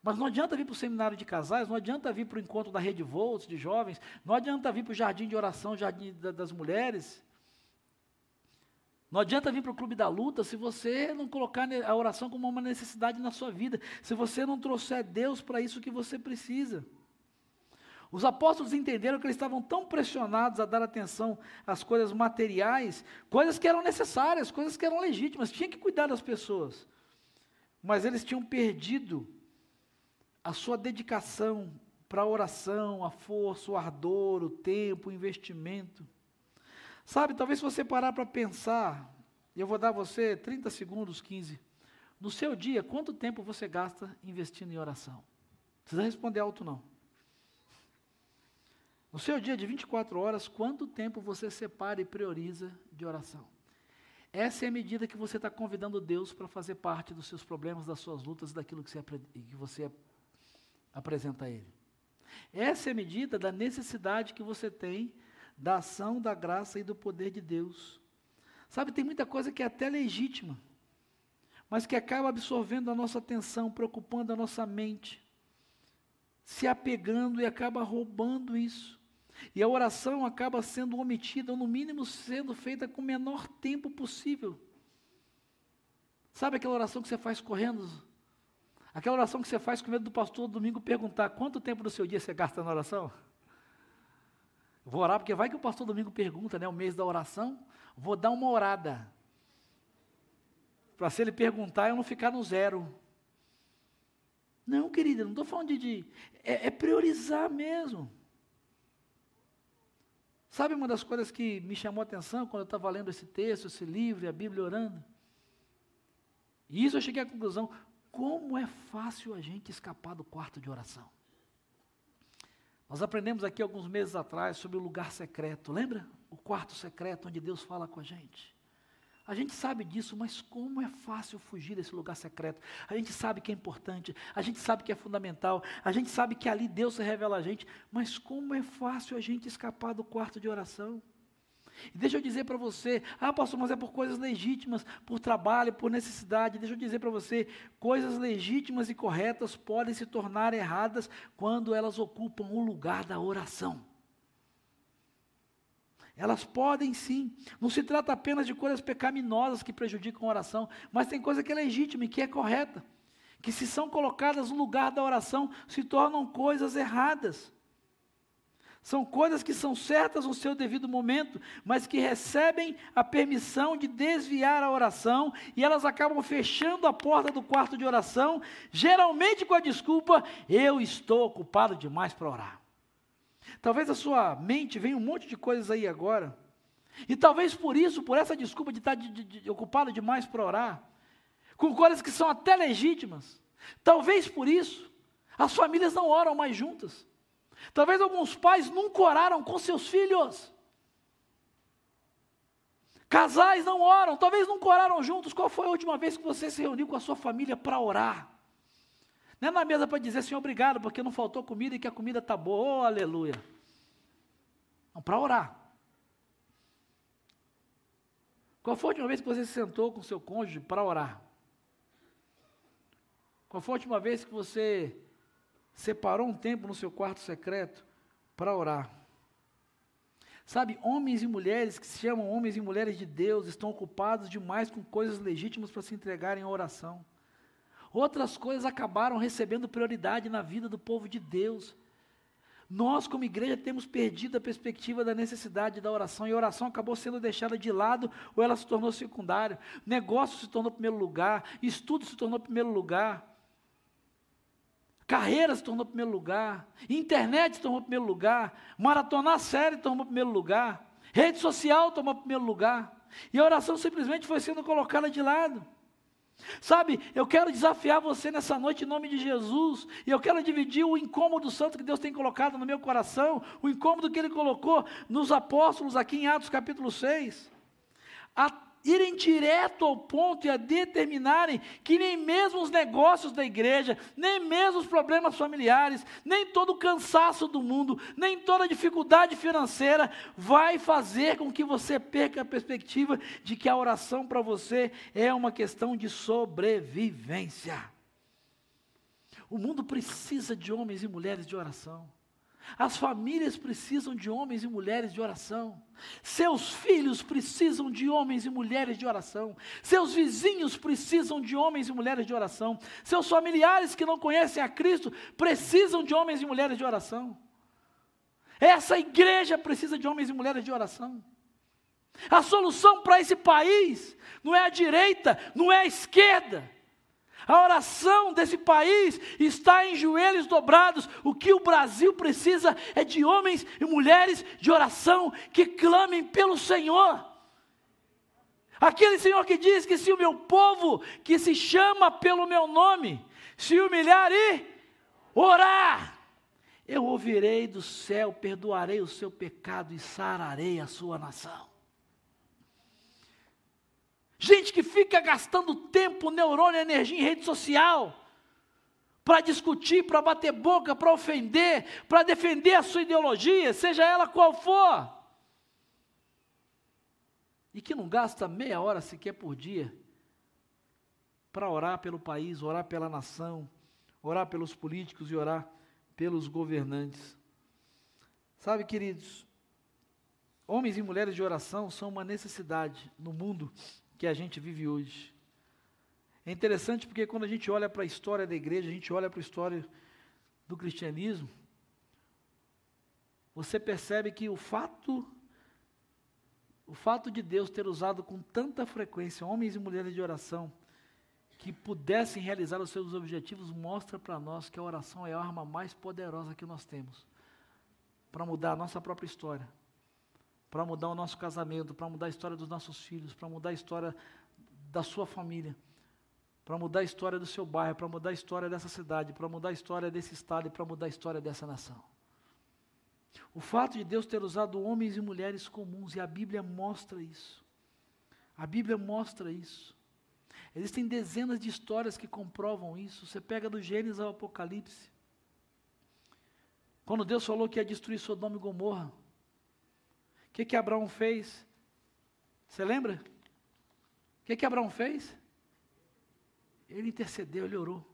Mas não adianta vir para o seminário de casais, não adianta vir para o encontro da Rede Volts de jovens, não adianta vir para o jardim de oração, jardim das mulheres. Não adianta vir para o clube da luta se você não colocar a oração como uma necessidade na sua vida, se você não trouxer Deus para isso que você precisa. Os apóstolos entenderam que eles estavam tão pressionados a dar atenção às coisas materiais, coisas que eram necessárias, coisas que eram legítimas, tinha que cuidar das pessoas. Mas eles tinham perdido a sua dedicação para a oração, a força, o ardor, o tempo, o investimento. Sabe, talvez se você parar para pensar, eu vou dar você 30 segundos, 15. No seu dia, quanto tempo você gasta investindo em oração? Não precisa responder alto, não. No seu dia de 24 horas, quanto tempo você separa e prioriza de oração? Essa é a medida que você está convidando Deus para fazer parte dos seus problemas, das suas lutas, daquilo que você, que você apresenta a Ele. Essa é a medida da necessidade que você tem da ação, da graça e do poder de Deus. Sabe, tem muita coisa que é até legítima, mas que acaba absorvendo a nossa atenção, preocupando a nossa mente, se apegando e acaba roubando isso. E a oração acaba sendo omitida, ou no mínimo sendo feita com o menor tempo possível. Sabe aquela oração que você faz correndo? Aquela oração que você faz com medo do pastor domingo perguntar quanto tempo do seu dia você gasta na oração? Vou orar porque vai que o pastor domingo pergunta, né, o mês da oração, vou dar uma orada. Para se ele perguntar eu não ficar no zero. Não, querida, não estou falando de. de é, é priorizar mesmo. Sabe uma das coisas que me chamou a atenção quando eu estava lendo esse texto, esse livro, a Bíblia orando? E isso eu cheguei à conclusão: como é fácil a gente escapar do quarto de oração. Nós aprendemos aqui alguns meses atrás sobre o lugar secreto, lembra? O quarto secreto onde Deus fala com a gente. A gente sabe disso, mas como é fácil fugir desse lugar secreto. A gente sabe que é importante, a gente sabe que é fundamental, a gente sabe que ali Deus se revela a gente, mas como é fácil a gente escapar do quarto de oração. E deixa eu dizer para você, ah, pastor, mas é por coisas legítimas, por trabalho, por necessidade. Deixa eu dizer para você, coisas legítimas e corretas podem se tornar erradas quando elas ocupam o lugar da oração. Elas podem sim. Não se trata apenas de coisas pecaminosas que prejudicam a oração, mas tem coisa que é legítima e que é correta. Que se são colocadas no lugar da oração, se tornam coisas erradas. São coisas que são certas no seu devido momento, mas que recebem a permissão de desviar a oração e elas acabam fechando a porta do quarto de oração, geralmente com a desculpa: eu estou ocupado demais para orar. Talvez a sua mente venha um monte de coisas aí agora, e talvez por isso, por essa desculpa de estar de, de, de, ocupado demais para orar, com coisas que são até legítimas, talvez por isso as famílias não oram mais juntas. Talvez alguns pais nunca oraram com seus filhos. Casais não oram, talvez nunca oraram juntos. Qual foi a última vez que você se reuniu com a sua família para orar? Não é na mesa para dizer, Senhor, obrigado, porque não faltou comida e que a comida está boa, oh, aleluia. Não, para orar. Qual foi a última vez que você se sentou com seu cônjuge para orar? Qual foi a última vez que você separou um tempo no seu quarto secreto para orar. Sabe, homens e mulheres que se chamam homens e mulheres de Deus estão ocupados demais com coisas legítimas para se entregarem à oração. Outras coisas acabaram recebendo prioridade na vida do povo de Deus. Nós, como igreja, temos perdido a perspectiva da necessidade da oração e a oração acabou sendo deixada de lado ou ela se tornou secundária. Negócio se tornou primeiro lugar, estudo se tornou primeiro lugar. Carreira se tornou primeiro lugar, internet se tornou primeiro lugar, maratonar série tomou primeiro lugar, rede social tomou primeiro lugar, e a oração simplesmente foi sendo colocada de lado. Sabe, eu quero desafiar você nessa noite em nome de Jesus, e eu quero dividir o incômodo santo que Deus tem colocado no meu coração, o incômodo que Ele colocou nos apóstolos aqui em Atos capítulo 6. A irem direto ao ponto e a determinarem que nem mesmo os negócios da igreja, nem mesmo os problemas familiares, nem todo o cansaço do mundo, nem toda a dificuldade financeira vai fazer com que você perca a perspectiva de que a oração para você é uma questão de sobrevivência. O mundo precisa de homens e mulheres de oração. As famílias precisam de homens e mulheres de oração. Seus filhos precisam de homens e mulheres de oração. Seus vizinhos precisam de homens e mulheres de oração. Seus familiares que não conhecem a Cristo precisam de homens e mulheres de oração. Essa igreja precisa de homens e mulheres de oração. A solução para esse país não é a direita, não é a esquerda. A oração desse país está em joelhos dobrados. O que o Brasil precisa é de homens e mulheres de oração que clamem pelo Senhor. Aquele Senhor que diz que se o meu povo, que se chama pelo meu nome, se humilhar e orar, eu ouvirei do céu, perdoarei o seu pecado e sararei a sua nação. Gente que fica gastando tempo, neurônio, energia em rede social, para discutir, para bater boca, para ofender, para defender a sua ideologia, seja ela qual for. E que não gasta meia hora sequer por dia para orar pelo país, orar pela nação, orar pelos políticos e orar pelos governantes. Sabe, queridos, homens e mulheres de oração são uma necessidade no mundo que a gente vive hoje. É interessante porque quando a gente olha para a história da igreja, a gente olha para a história do cristianismo, você percebe que o fato o fato de Deus ter usado com tanta frequência homens e mulheres de oração que pudessem realizar os seus objetivos mostra para nós que a oração é a arma mais poderosa que nós temos para mudar a nossa própria história, para mudar o nosso casamento, para mudar a história dos nossos filhos, para mudar a história da sua família, para mudar a história do seu bairro, para mudar a história dessa cidade, para mudar a história desse estado e para mudar a história dessa nação. O fato de Deus ter usado homens e mulheres comuns, e a Bíblia mostra isso. A Bíblia mostra isso. Existem dezenas de histórias que comprovam isso. Você pega do Gênesis ao Apocalipse. Quando Deus falou que ia destruir Sodoma e Gomorra, o que, que Abraão fez? Você lembra? O que, que Abraão fez? Ele intercedeu, ele orou.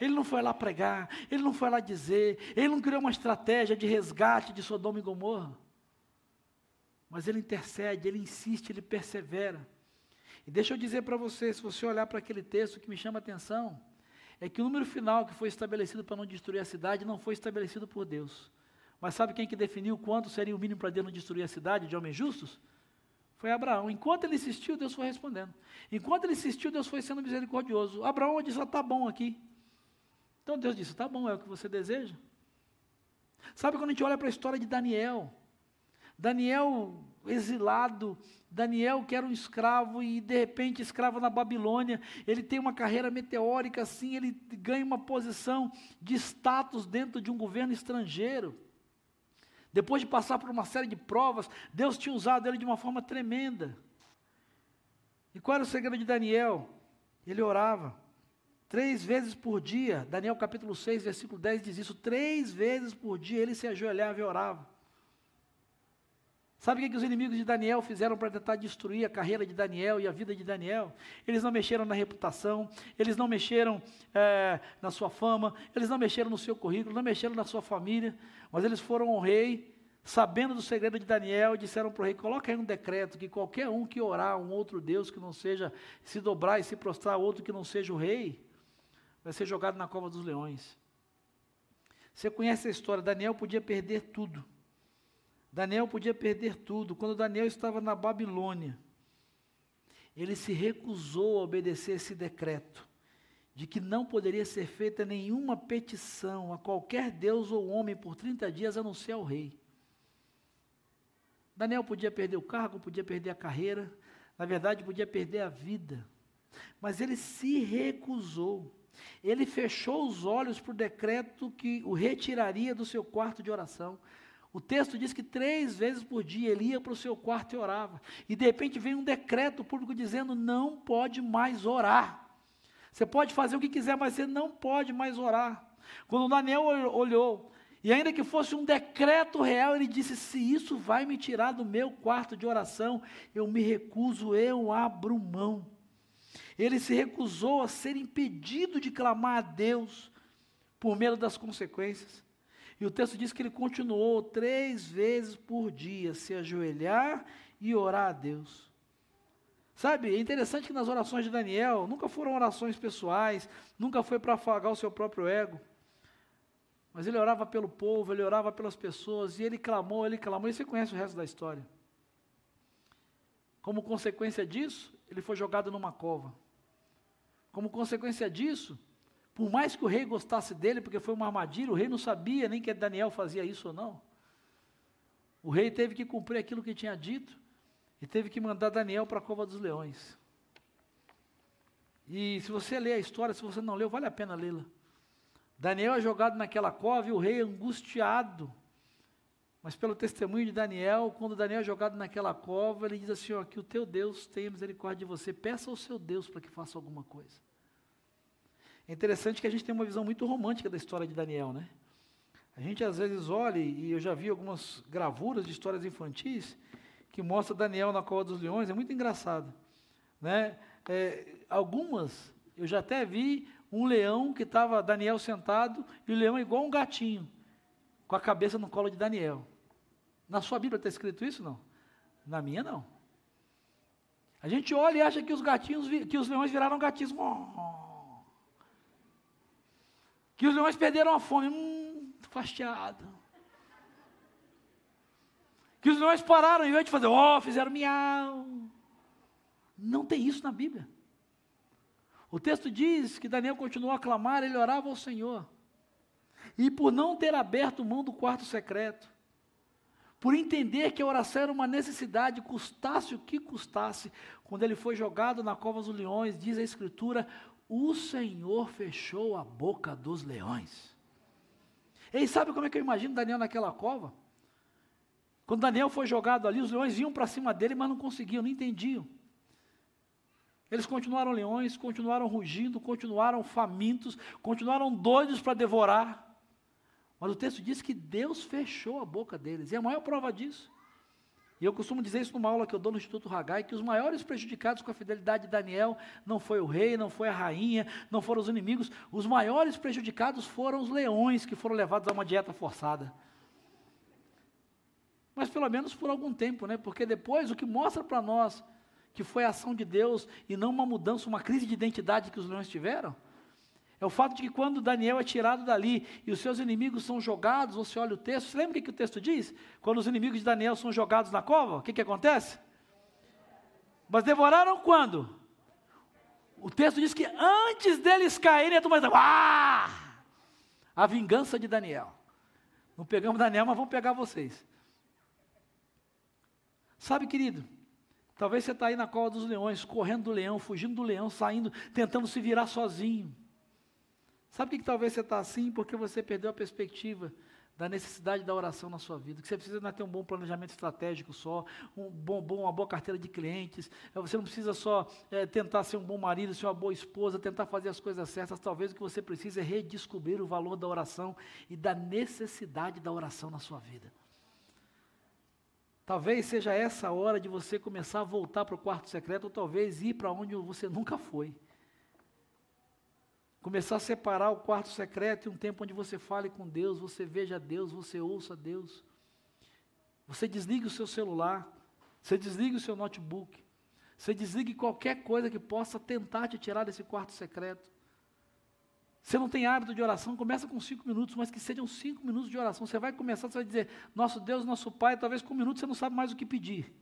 Ele não foi lá pregar, ele não foi lá dizer, ele não criou uma estratégia de resgate de Sodoma e Gomorra. Mas ele intercede, ele insiste, ele persevera. E deixa eu dizer para você, se você olhar para aquele texto que me chama a atenção, é que o número final que foi estabelecido para não destruir a cidade não foi estabelecido por Deus. Mas sabe quem que definiu quanto seria o mínimo para Deus não destruir a cidade de homens justos? Foi Abraão. Enquanto ele insistiu, Deus foi respondendo. Enquanto ele insistiu, Deus foi sendo misericordioso. Abraão disse: está ah, bom aqui. Então Deus disse: está bom, é o que você deseja. Sabe quando a gente olha para a história de Daniel? Daniel exilado, Daniel que era um escravo e de repente escravo na Babilônia, ele tem uma carreira meteórica assim, ele ganha uma posição de status dentro de um governo estrangeiro. Depois de passar por uma série de provas, Deus tinha usado ele de uma forma tremenda. E qual era o segredo de Daniel? Ele orava. Três vezes por dia, Daniel capítulo 6, versículo 10 diz isso: três vezes por dia ele se ajoelhava e orava. Sabe o que, os inimigos de Daniel fizeram para tentar destruir a carreira de Daniel e a vida de Daniel? Eles não mexeram na reputação, eles não mexeram é, na sua fama, eles não mexeram no seu currículo, não mexeram na sua família, mas eles foram ao rei, sabendo do segredo de Daniel, disseram para o rei: coloca aí um decreto que qualquer um que orar a um outro Deus que não seja, se dobrar e se prostrar a outro que não seja o rei, vai ser jogado na cova dos leões. Você conhece a história, Daniel podia perder tudo. Daniel podia perder tudo. Quando Daniel estava na Babilônia, ele se recusou a obedecer esse decreto de que não poderia ser feita nenhuma petição a qualquer deus ou homem por 30 dias a não ser ao rei. Daniel podia perder o cargo, podia perder a carreira, na verdade, podia perder a vida. Mas ele se recusou. Ele fechou os olhos para o decreto que o retiraria do seu quarto de oração. O texto diz que três vezes por dia ele ia para o seu quarto e orava. E de repente vem um decreto público dizendo: não pode mais orar. Você pode fazer o que quiser, mas você não pode mais orar. Quando Daniel olhou, e ainda que fosse um decreto real, ele disse: se isso vai me tirar do meu quarto de oração, eu me recuso, eu abro mão. Ele se recusou a ser impedido de clamar a Deus por medo das consequências. E o texto diz que ele continuou três vezes por dia se ajoelhar e orar a Deus. Sabe, é interessante que nas orações de Daniel nunca foram orações pessoais, nunca foi para afagar o seu próprio ego. Mas ele orava pelo povo, ele orava pelas pessoas, e ele clamou, ele clamou, e você conhece o resto da história. Como consequência disso, ele foi jogado numa cova. como consequência disso, por mais que o rei gostasse dele, porque foi uma armadilha, o rei não sabia nem que Daniel fazia isso ou não. O rei teve que cumprir aquilo que tinha dito e teve que mandar Daniel para a cova dos leões. E se você ler a história, se você não leu, vale a pena lê-la. Daniel é jogado naquela cova e o rei angustiado. Mas pelo testemunho de Daniel, quando Daniel é jogado naquela cova, ele diz assim: ó, que o teu Deus tenha misericórdia de você, peça ao seu Deus para que faça alguma coisa. É interessante que a gente tem uma visão muito romântica da história de Daniel, né? A gente às vezes olha, e eu já vi algumas gravuras de histórias infantis, que mostra Daniel na cova dos leões, é muito engraçado. Né? É, algumas, eu já até vi um leão que estava Daniel sentado, e o leão é igual um gatinho, com a cabeça no colo de Daniel. Na sua Bíblia está escrito isso não? Na minha não. A gente olha e acha que os gatinhos, que os leões viraram gatinhos. Que os leões perderam a fome. Hum, fastiado. Que os leões pararam, em vez de fazer, ó, oh, fizeram miau. Não tem isso na Bíblia. O texto diz que Daniel continuou a clamar, ele orava ao Senhor. E por não ter aberto mão do quarto secreto, por entender que a oração era uma necessidade, custasse o que custasse, quando ele foi jogado na cova dos leões, diz a Escritura, o Senhor fechou a boca dos leões. E sabe como é que eu imagino Daniel naquela cova? Quando Daniel foi jogado ali, os leões iam para cima dele, mas não conseguiam, não entendiam. Eles continuaram leões, continuaram rugindo, continuaram famintos, continuaram doidos para devorar. Mas o texto diz que Deus fechou a boca deles. E a maior prova disso. E eu costumo dizer isso numa aula que eu dou no Instituto Hagai, que os maiores prejudicados com a fidelidade de Daniel não foi o rei, não foi a rainha, não foram os inimigos. Os maiores prejudicados foram os leões que foram levados a uma dieta forçada mas pelo menos por algum tempo, né? Porque depois o que mostra para nós que foi a ação de Deus e não uma mudança, uma crise de identidade que os leões tiveram, é o fato de que quando Daniel é tirado dali e os seus inimigos são jogados, você olha o texto, você lembra o que, o texto diz? Quando os inimigos de Daniel são jogados na cova, o que, que acontece? Mas devoraram quando? O texto diz que antes deles caírem, a turma diz, ah! A vingança de Daniel. Não pegamos Daniel, mas vamos pegar vocês. Sabe, querido, talvez você está aí na cova dos leões, correndo do leão, fugindo do leão, saindo, tentando se virar sozinho. Sabe que, talvez você está assim? Porque você perdeu a perspectiva da necessidade da oração na sua vida, que você precisa não é ter um bom planejamento estratégico só, um bom, bom, uma boa carteira de clientes, é, você não precisa só é, tentar ser um bom marido, ser uma boa esposa, tentar fazer as coisas certas, talvez o que você precisa é redescobrir o valor da oração e da necessidade da oração na sua vida. Talvez seja essa a hora de você começar a voltar para o quarto secreto, ou talvez ir para onde você nunca foi. Começar a separar o quarto secreto e um tempo onde você fale com Deus, você veja Deus, você ouça Deus. Você desliga o seu celular, você desliga o seu notebook, você desligue qualquer coisa que possa tentar te tirar desse quarto secreto. Você não tem hábito de oração, começa com cinco minutos, mas que sejam cinco minutos de oração. Você vai começar, você vai dizer, nosso Deus, nosso Pai, talvez com um minuto você não sabe mais o que pedir.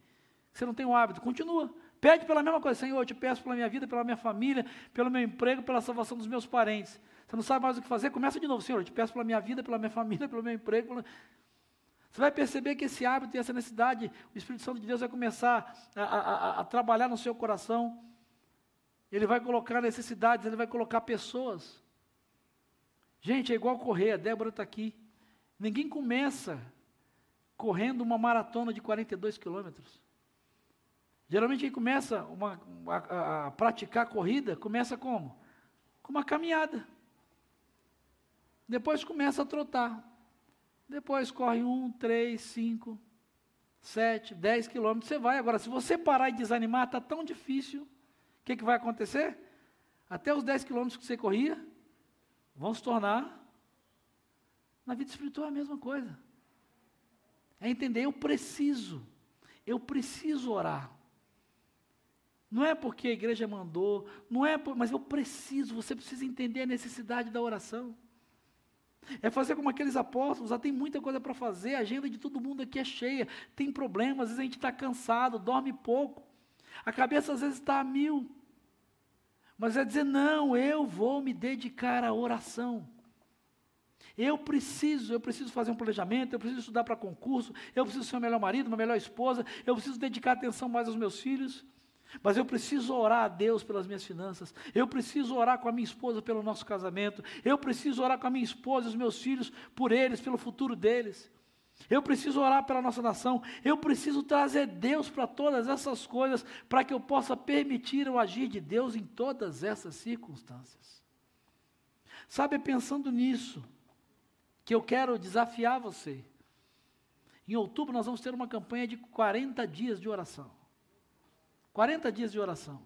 Você não tem o hábito, continua. Pede pela mesma coisa, Senhor, eu te peço pela minha vida, pela minha família, pelo meu emprego, pela salvação dos meus parentes. Você não sabe mais o que fazer, começa de novo, Senhor, eu te peço pela minha vida, pela minha família, pelo meu emprego. Pela... Você vai perceber que esse hábito e essa necessidade, o Espírito Santo de Deus vai começar a, a, a, a trabalhar no seu coração. Ele vai colocar necessidades, ele vai colocar pessoas. Gente, é igual correr, a Débora está aqui. Ninguém começa correndo uma maratona de 42 quilômetros. Geralmente quem começa uma, a, a, praticar corrida, começa como? Com uma caminhada. Depois começa a trotar. Depois corre um, três, cinco, sete, dez quilômetros, você vai. Agora, se você parar e desanimar, está tão difícil. O que, que vai acontecer? Até os dez quilômetros que você corria, vão se tornar. Na vida espiritual a mesma coisa. É entender, eu preciso, eu preciso orar. Não é porque a igreja mandou, não é, por, mas eu preciso, você precisa entender a necessidade da oração. É fazer como aqueles apóstolos, já tem muita coisa para fazer, a agenda de todo mundo aqui é cheia, tem problemas, às vezes a gente está cansado, dorme pouco, a cabeça às vezes está a mil. Mas é dizer, não, eu vou me dedicar à oração. Eu preciso, eu preciso fazer um planejamento, eu preciso estudar para concurso, eu preciso ser o melhor marido, uma melhor esposa, eu preciso dedicar atenção mais aos meus filhos. Mas eu preciso orar a Deus pelas minhas finanças. Eu preciso orar com a minha esposa pelo nosso casamento. Eu preciso orar com a minha esposa e os meus filhos por eles, pelo futuro deles. Eu preciso orar pela nossa nação. Eu preciso trazer Deus para todas essas coisas, para que eu possa permitir o agir de Deus em todas essas circunstâncias. Sabe, pensando nisso, que eu quero desafiar você. Em outubro nós vamos ter uma campanha de 40 dias de oração. 40 dias de oração.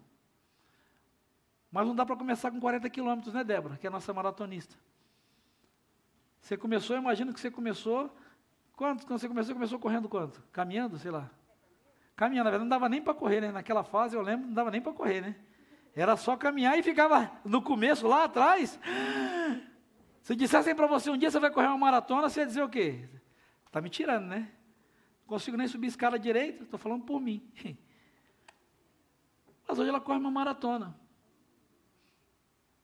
Mas não dá para começar com 40 quilômetros, né, Débora, que é a nossa maratonista. Você começou, imagino que você começou. Quanto? Quando você começou, começou correndo quanto? Caminhando, sei lá. Caminhando, na verdade, não dava nem para correr, né? Naquela fase, eu lembro, não dava nem para correr, né? Era só caminhar e ficava no começo, lá atrás. Se dissessem para você um dia você vai correr uma maratona, você ia dizer o quê? Está me tirando, né? Não consigo nem subir escala direito, estou falando por mim. Mas hoje ela corre uma maratona.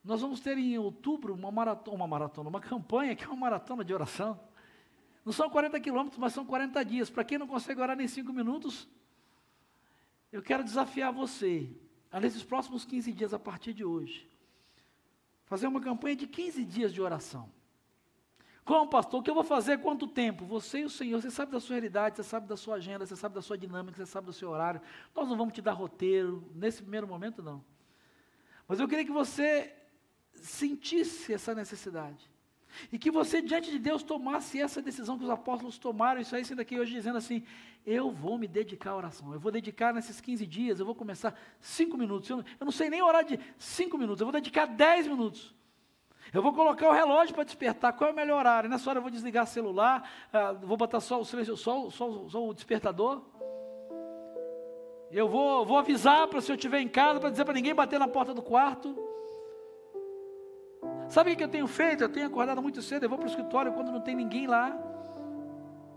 Nós vamos ter em outubro uma maratona, uma maratona, uma campanha que é uma maratona de oração. Não são 40 quilômetros, mas são 40 dias. Para quem não consegue orar nem 5 minutos, eu quero desafiar você, nesses próximos 15 dias, a partir de hoje, fazer uma campanha de 15 dias de oração. Como, pastor? O que eu vou fazer? Quanto tempo? Você e o Senhor, você sabe da sua realidade, você sabe da sua agenda, você sabe da sua dinâmica, você sabe do seu horário. Nós não vamos te dar roteiro, nesse primeiro momento, não. Mas eu queria que você sentisse essa necessidade. E que você, diante de Deus, tomasse essa decisão que os apóstolos tomaram, isso aí sendo aqui hoje dizendo assim: eu vou me dedicar à oração, eu vou dedicar nesses 15 dias, eu vou começar 5 minutos. Eu não, eu não sei nem orar de 5 minutos, eu vou dedicar 10 minutos. Eu vou colocar o relógio para despertar. Qual é o melhor horário? Nessa hora eu vou desligar o celular, uh, vou botar só o silêncio, só, só, só o despertador. Eu vou, vou avisar para se eu estiver em casa, para dizer para ninguém bater na porta do quarto. Sabe o que eu tenho feito? Eu tenho acordado muito cedo, eu vou para o escritório quando não tem ninguém lá.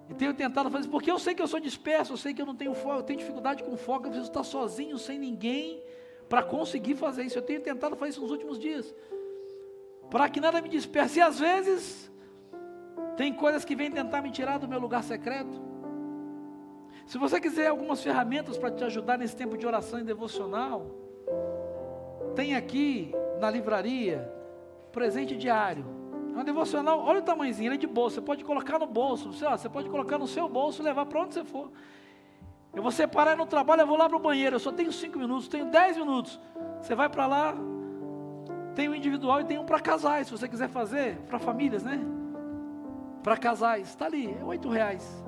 E tenho tentado fazer isso, porque eu sei que eu sou disperso, eu sei que eu não tenho foco, eu tenho dificuldade com foco, eu preciso estar sozinho, sem ninguém, para conseguir fazer isso. Eu tenho tentado fazer isso nos últimos dias para que nada me disperse. E às vezes, tem coisas que vêm tentar me tirar do meu lugar secreto. Se você quiser algumas ferramentas para te ajudar nesse tempo de oração e devocional, tem aqui na livraria presente diário. É um devocional, olha o tamanhozinho, ele é de bolso, você pode colocar no bolso, você, ó, você pode colocar no seu bolso e levar para onde você for. Eu vou separar no trabalho, eu vou lá para o banheiro, eu só tenho cinco minutos, tenho dez minutos. Você vai para lá, tem um individual e tem um para casais, se você quiser fazer, para famílias, né? Para casais, está ali, é oito reais.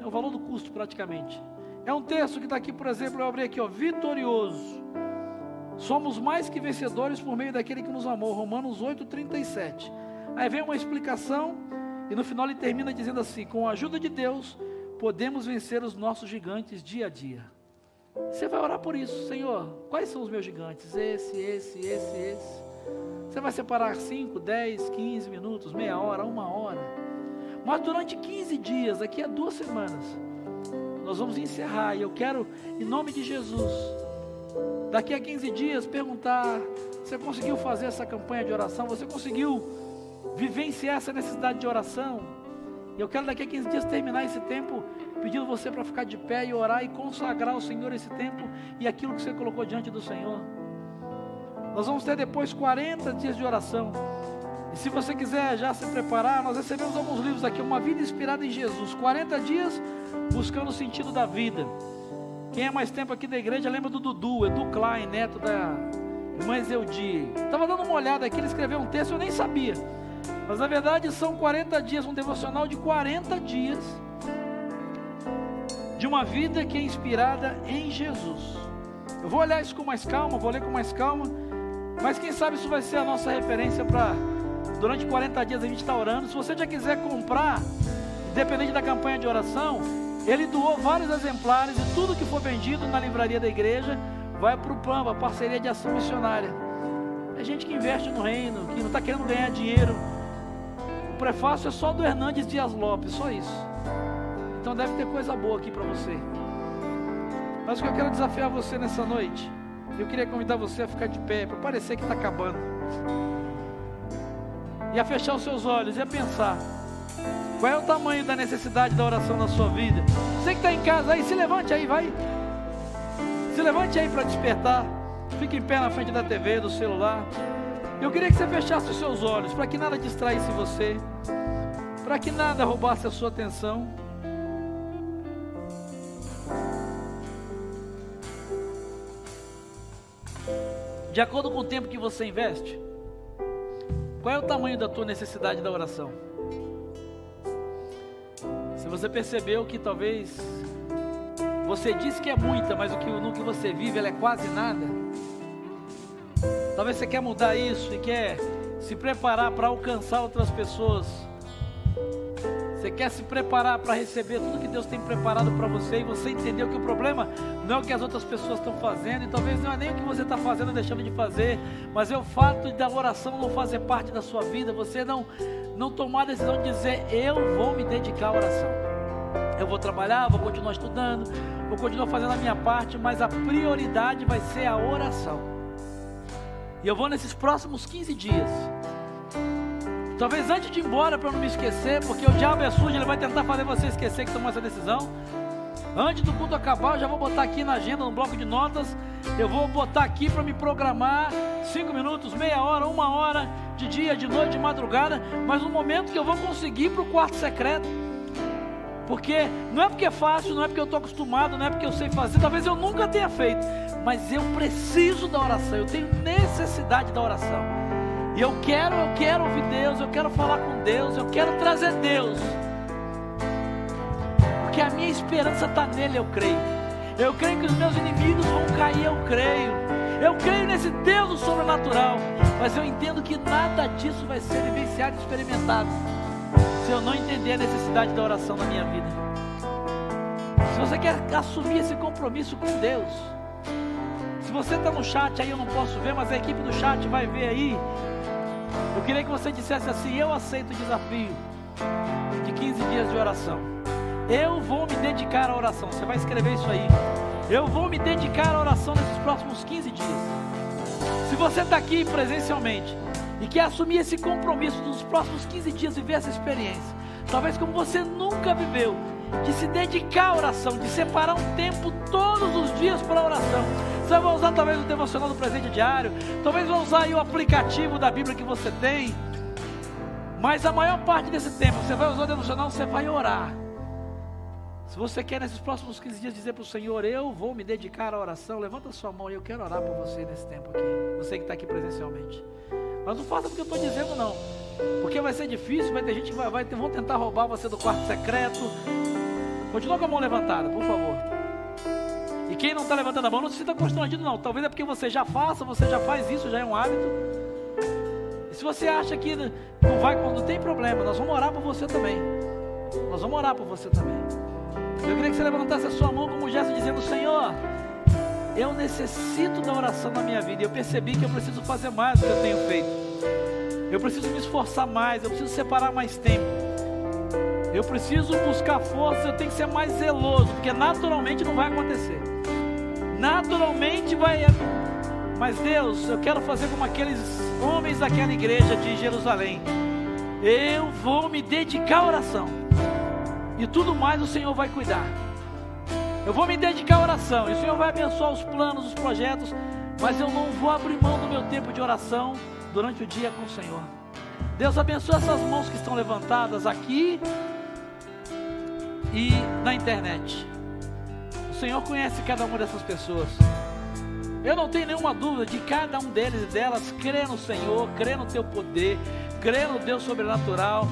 É o valor do custo praticamente. É um texto que está aqui, por exemplo, eu abri aqui, ó, vitorioso. Somos mais que vencedores por meio daquele que nos amou, Romanos 8, 37. Aí vem uma explicação, e no final ele termina dizendo assim: com a ajuda de Deus, podemos vencer os nossos gigantes dia a dia. Você vai orar por isso, Senhor. Quais são os meus gigantes? Esse, esse, esse, esse. Você vai separar 5, 10, 15 minutos, meia hora, uma hora. Mas durante 15 dias, daqui a duas semanas, nós vamos encerrar. E eu quero, em nome de Jesus, daqui a 15 dias, perguntar: você conseguiu fazer essa campanha de oração? Você conseguiu vivenciar essa necessidade de oração? E eu quero daqui a 15 dias terminar esse tempo pedindo você para ficar de pé e orar e consagrar ao Senhor esse tempo e aquilo que você colocou diante do Senhor. Nós vamos ter depois 40 dias de oração. E se você quiser já se preparar, nós recebemos alguns livros aqui, Uma Vida Inspirada em Jesus. 40 dias buscando o sentido da vida. Quem é mais tempo aqui da igreja lembra do Dudu, Edu Klein, neto da irmã Zeudi. Estava dando uma olhada aqui, ele escreveu um texto, eu nem sabia. Mas na verdade são 40 dias, um devocional de 40 dias de uma vida que é inspirada em Jesus. Eu vou olhar isso com mais calma, vou ler com mais calma, mas quem sabe isso vai ser a nossa referência para durante 40 dias a gente estar tá orando. Se você já quiser comprar, independente da campanha de oração, ele doou vários exemplares e tudo que for vendido na livraria da igreja vai para o PAMPA, parceria de ação missionária. É gente que investe no reino, que não está querendo ganhar dinheiro. O prefácio é só do Hernandes Dias Lopes, só isso. Então deve ter coisa boa aqui para você. Mas o que eu quero desafiar você nessa noite Eu queria convidar você a ficar de pé, para parecer que está acabando. E a fechar os seus olhos e a pensar. Qual é o tamanho da necessidade da oração na sua vida? Você que está em casa aí, se levante aí, vai. Se levante aí para despertar. Fique em pé na frente da TV, do celular. Eu queria que você fechasse os seus olhos, para que nada distraísse você, para que nada roubasse a sua atenção. De acordo com o tempo que você investe, qual é o tamanho da tua necessidade da oração? Se você percebeu que talvez você diz que é muita, mas o que, no que você vive ela é quase nada, Talvez você quer mudar isso e quer se preparar para alcançar outras pessoas. Você quer se preparar para receber tudo que Deus tem preparado para você e você entendeu que o problema não é o que as outras pessoas estão fazendo e talvez não é nem o que você está fazendo ou deixando de fazer, mas é o fato da oração não fazer parte da sua vida, você não, não tomar a decisão de dizer eu vou me dedicar à oração. Eu vou trabalhar, vou continuar estudando, vou continuar fazendo a minha parte, mas a prioridade vai ser a oração. E eu vou nesses próximos 15 dias. Talvez antes de ir embora para não me esquecer, porque o diabo é sujo, ele vai tentar fazer você esquecer que tomou essa decisão. Antes do culto acabar, eu já vou botar aqui na agenda, no bloco de notas. Eu vou botar aqui para me programar cinco minutos, meia hora, uma hora, de dia, de noite, de madrugada. Mas um momento que eu vou conseguir para o quarto secreto. Porque não é porque é fácil, não é porque eu estou acostumado, não é porque eu sei fazer, talvez eu nunca tenha feito, mas eu preciso da oração, eu tenho necessidade da oração. E eu quero, eu quero ouvir Deus, eu quero falar com Deus, eu quero trazer Deus. Porque a minha esperança está nele, eu creio. Eu creio que os meus inimigos vão cair, eu creio. Eu creio nesse Deus do sobrenatural. Mas eu entendo que nada disso vai ser vivenciado e experimentado se eu não entender a necessidade da oração na minha vida. Se você quer assumir esse compromisso com Deus, se você está no chat aí, eu não posso ver, mas a equipe do chat vai ver aí. Eu queria que você dissesse assim: Eu aceito o desafio de 15 dias de oração. Eu vou me dedicar à oração. Você vai escrever isso aí. Eu vou me dedicar à oração nesses próximos 15 dias. Se você está aqui presencialmente, e quer assumir esse compromisso nos próximos 15 dias, viver essa experiência, talvez como você nunca viveu, de se dedicar à oração, de separar um tempo todos os dias para a oração. Você vai usar talvez o devocional do presente diário, talvez vai usar o aplicativo da Bíblia que você tem. Mas a maior parte desse tempo, você vai usar o devocional, você vai orar. Se você quer nesses próximos 15 dias dizer para o Senhor, eu vou me dedicar à oração, levanta sua mão e eu quero orar por você nesse tempo aqui. Você que está aqui presencialmente. Mas não faça porque eu estou dizendo, não. Porque vai ser difícil, vai ter gente que vai, vai vão tentar roubar você do quarto secreto. Continua com a mão levantada, por favor. Quem não está levantando a mão, não se sinta constrangido, não. Talvez é porque você já faça, você já faz isso, já é um hábito. E se você acha que não vai, não tem problema, nós vamos orar por você também. Nós vamos orar por você também. Eu queria que você levantasse a sua mão como um gesto dizendo: Senhor, eu necessito da oração na minha vida. Eu percebi que eu preciso fazer mais do que eu tenho feito. Eu preciso me esforçar mais, eu preciso separar mais tempo. Eu preciso buscar força, eu tenho que ser mais zeloso, porque naturalmente não vai acontecer. Naturalmente vai. Mas Deus, eu quero fazer como aqueles homens daquela igreja de Jerusalém. Eu vou me dedicar à oração. E tudo mais o Senhor vai cuidar. Eu vou me dedicar à oração. E o Senhor vai abençoar os planos, os projetos. Mas eu não vou abrir mão do meu tempo de oração durante o dia com o Senhor. Deus abençoe essas mãos que estão levantadas aqui e na internet. Senhor conhece cada uma dessas pessoas. Eu não tenho nenhuma dúvida de cada um deles e delas crer no Senhor, crer no teu poder, crer no Deus sobrenatural.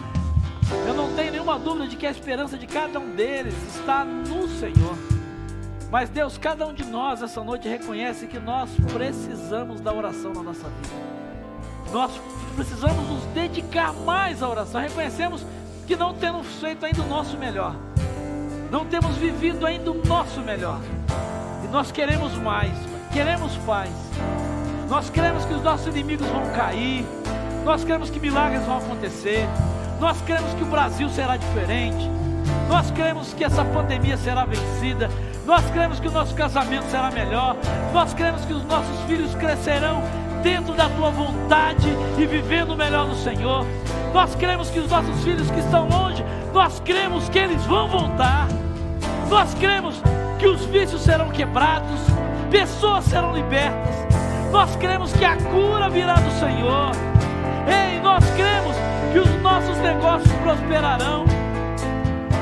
Eu não tenho nenhuma dúvida de que a esperança de cada um deles está no Senhor. Mas Deus, cada um de nós essa noite reconhece que nós precisamos da oração na nossa vida. Nós precisamos nos dedicar mais à oração. Reconhecemos que não temos feito ainda o nosso melhor. Não temos vivido ainda o nosso melhor. E nós queremos mais, queremos paz. Nós queremos que os nossos inimigos vão cair. Nós queremos que milagres vão acontecer. Nós queremos que o Brasil será diferente. Nós queremos que essa pandemia será vencida. Nós cremos que o nosso casamento será melhor. Nós cremos que os nossos filhos crescerão dentro da tua vontade e vivendo melhor no Senhor. Nós cremos que os nossos filhos que estão longe, nós cremos que eles vão voltar. Nós cremos que os vícios serão quebrados, pessoas serão libertas. Nós cremos que a cura virá do Senhor. Ei, nós cremos que os nossos negócios prosperarão.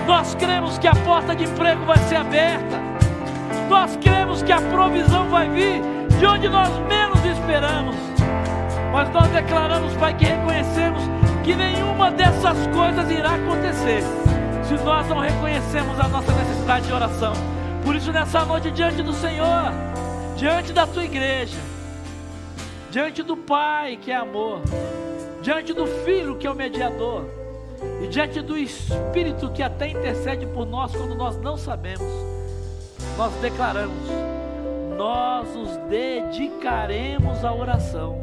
Nós cremos que a porta de emprego vai ser aberta. Nós cremos que a provisão vai vir de onde nós menos esperamos. Mas nós declaramos, Pai, que reconhecemos que nenhuma dessas coisas irá acontecer se nós não reconhecemos a nossa necessidade de oração. Por isso, nessa noite, diante do Senhor, diante da tua igreja, diante do Pai, que é amor, diante do Filho, que é o mediador, e diante do Espírito, que até intercede por nós quando nós não sabemos, nós declaramos: nós nos dedicaremos à oração,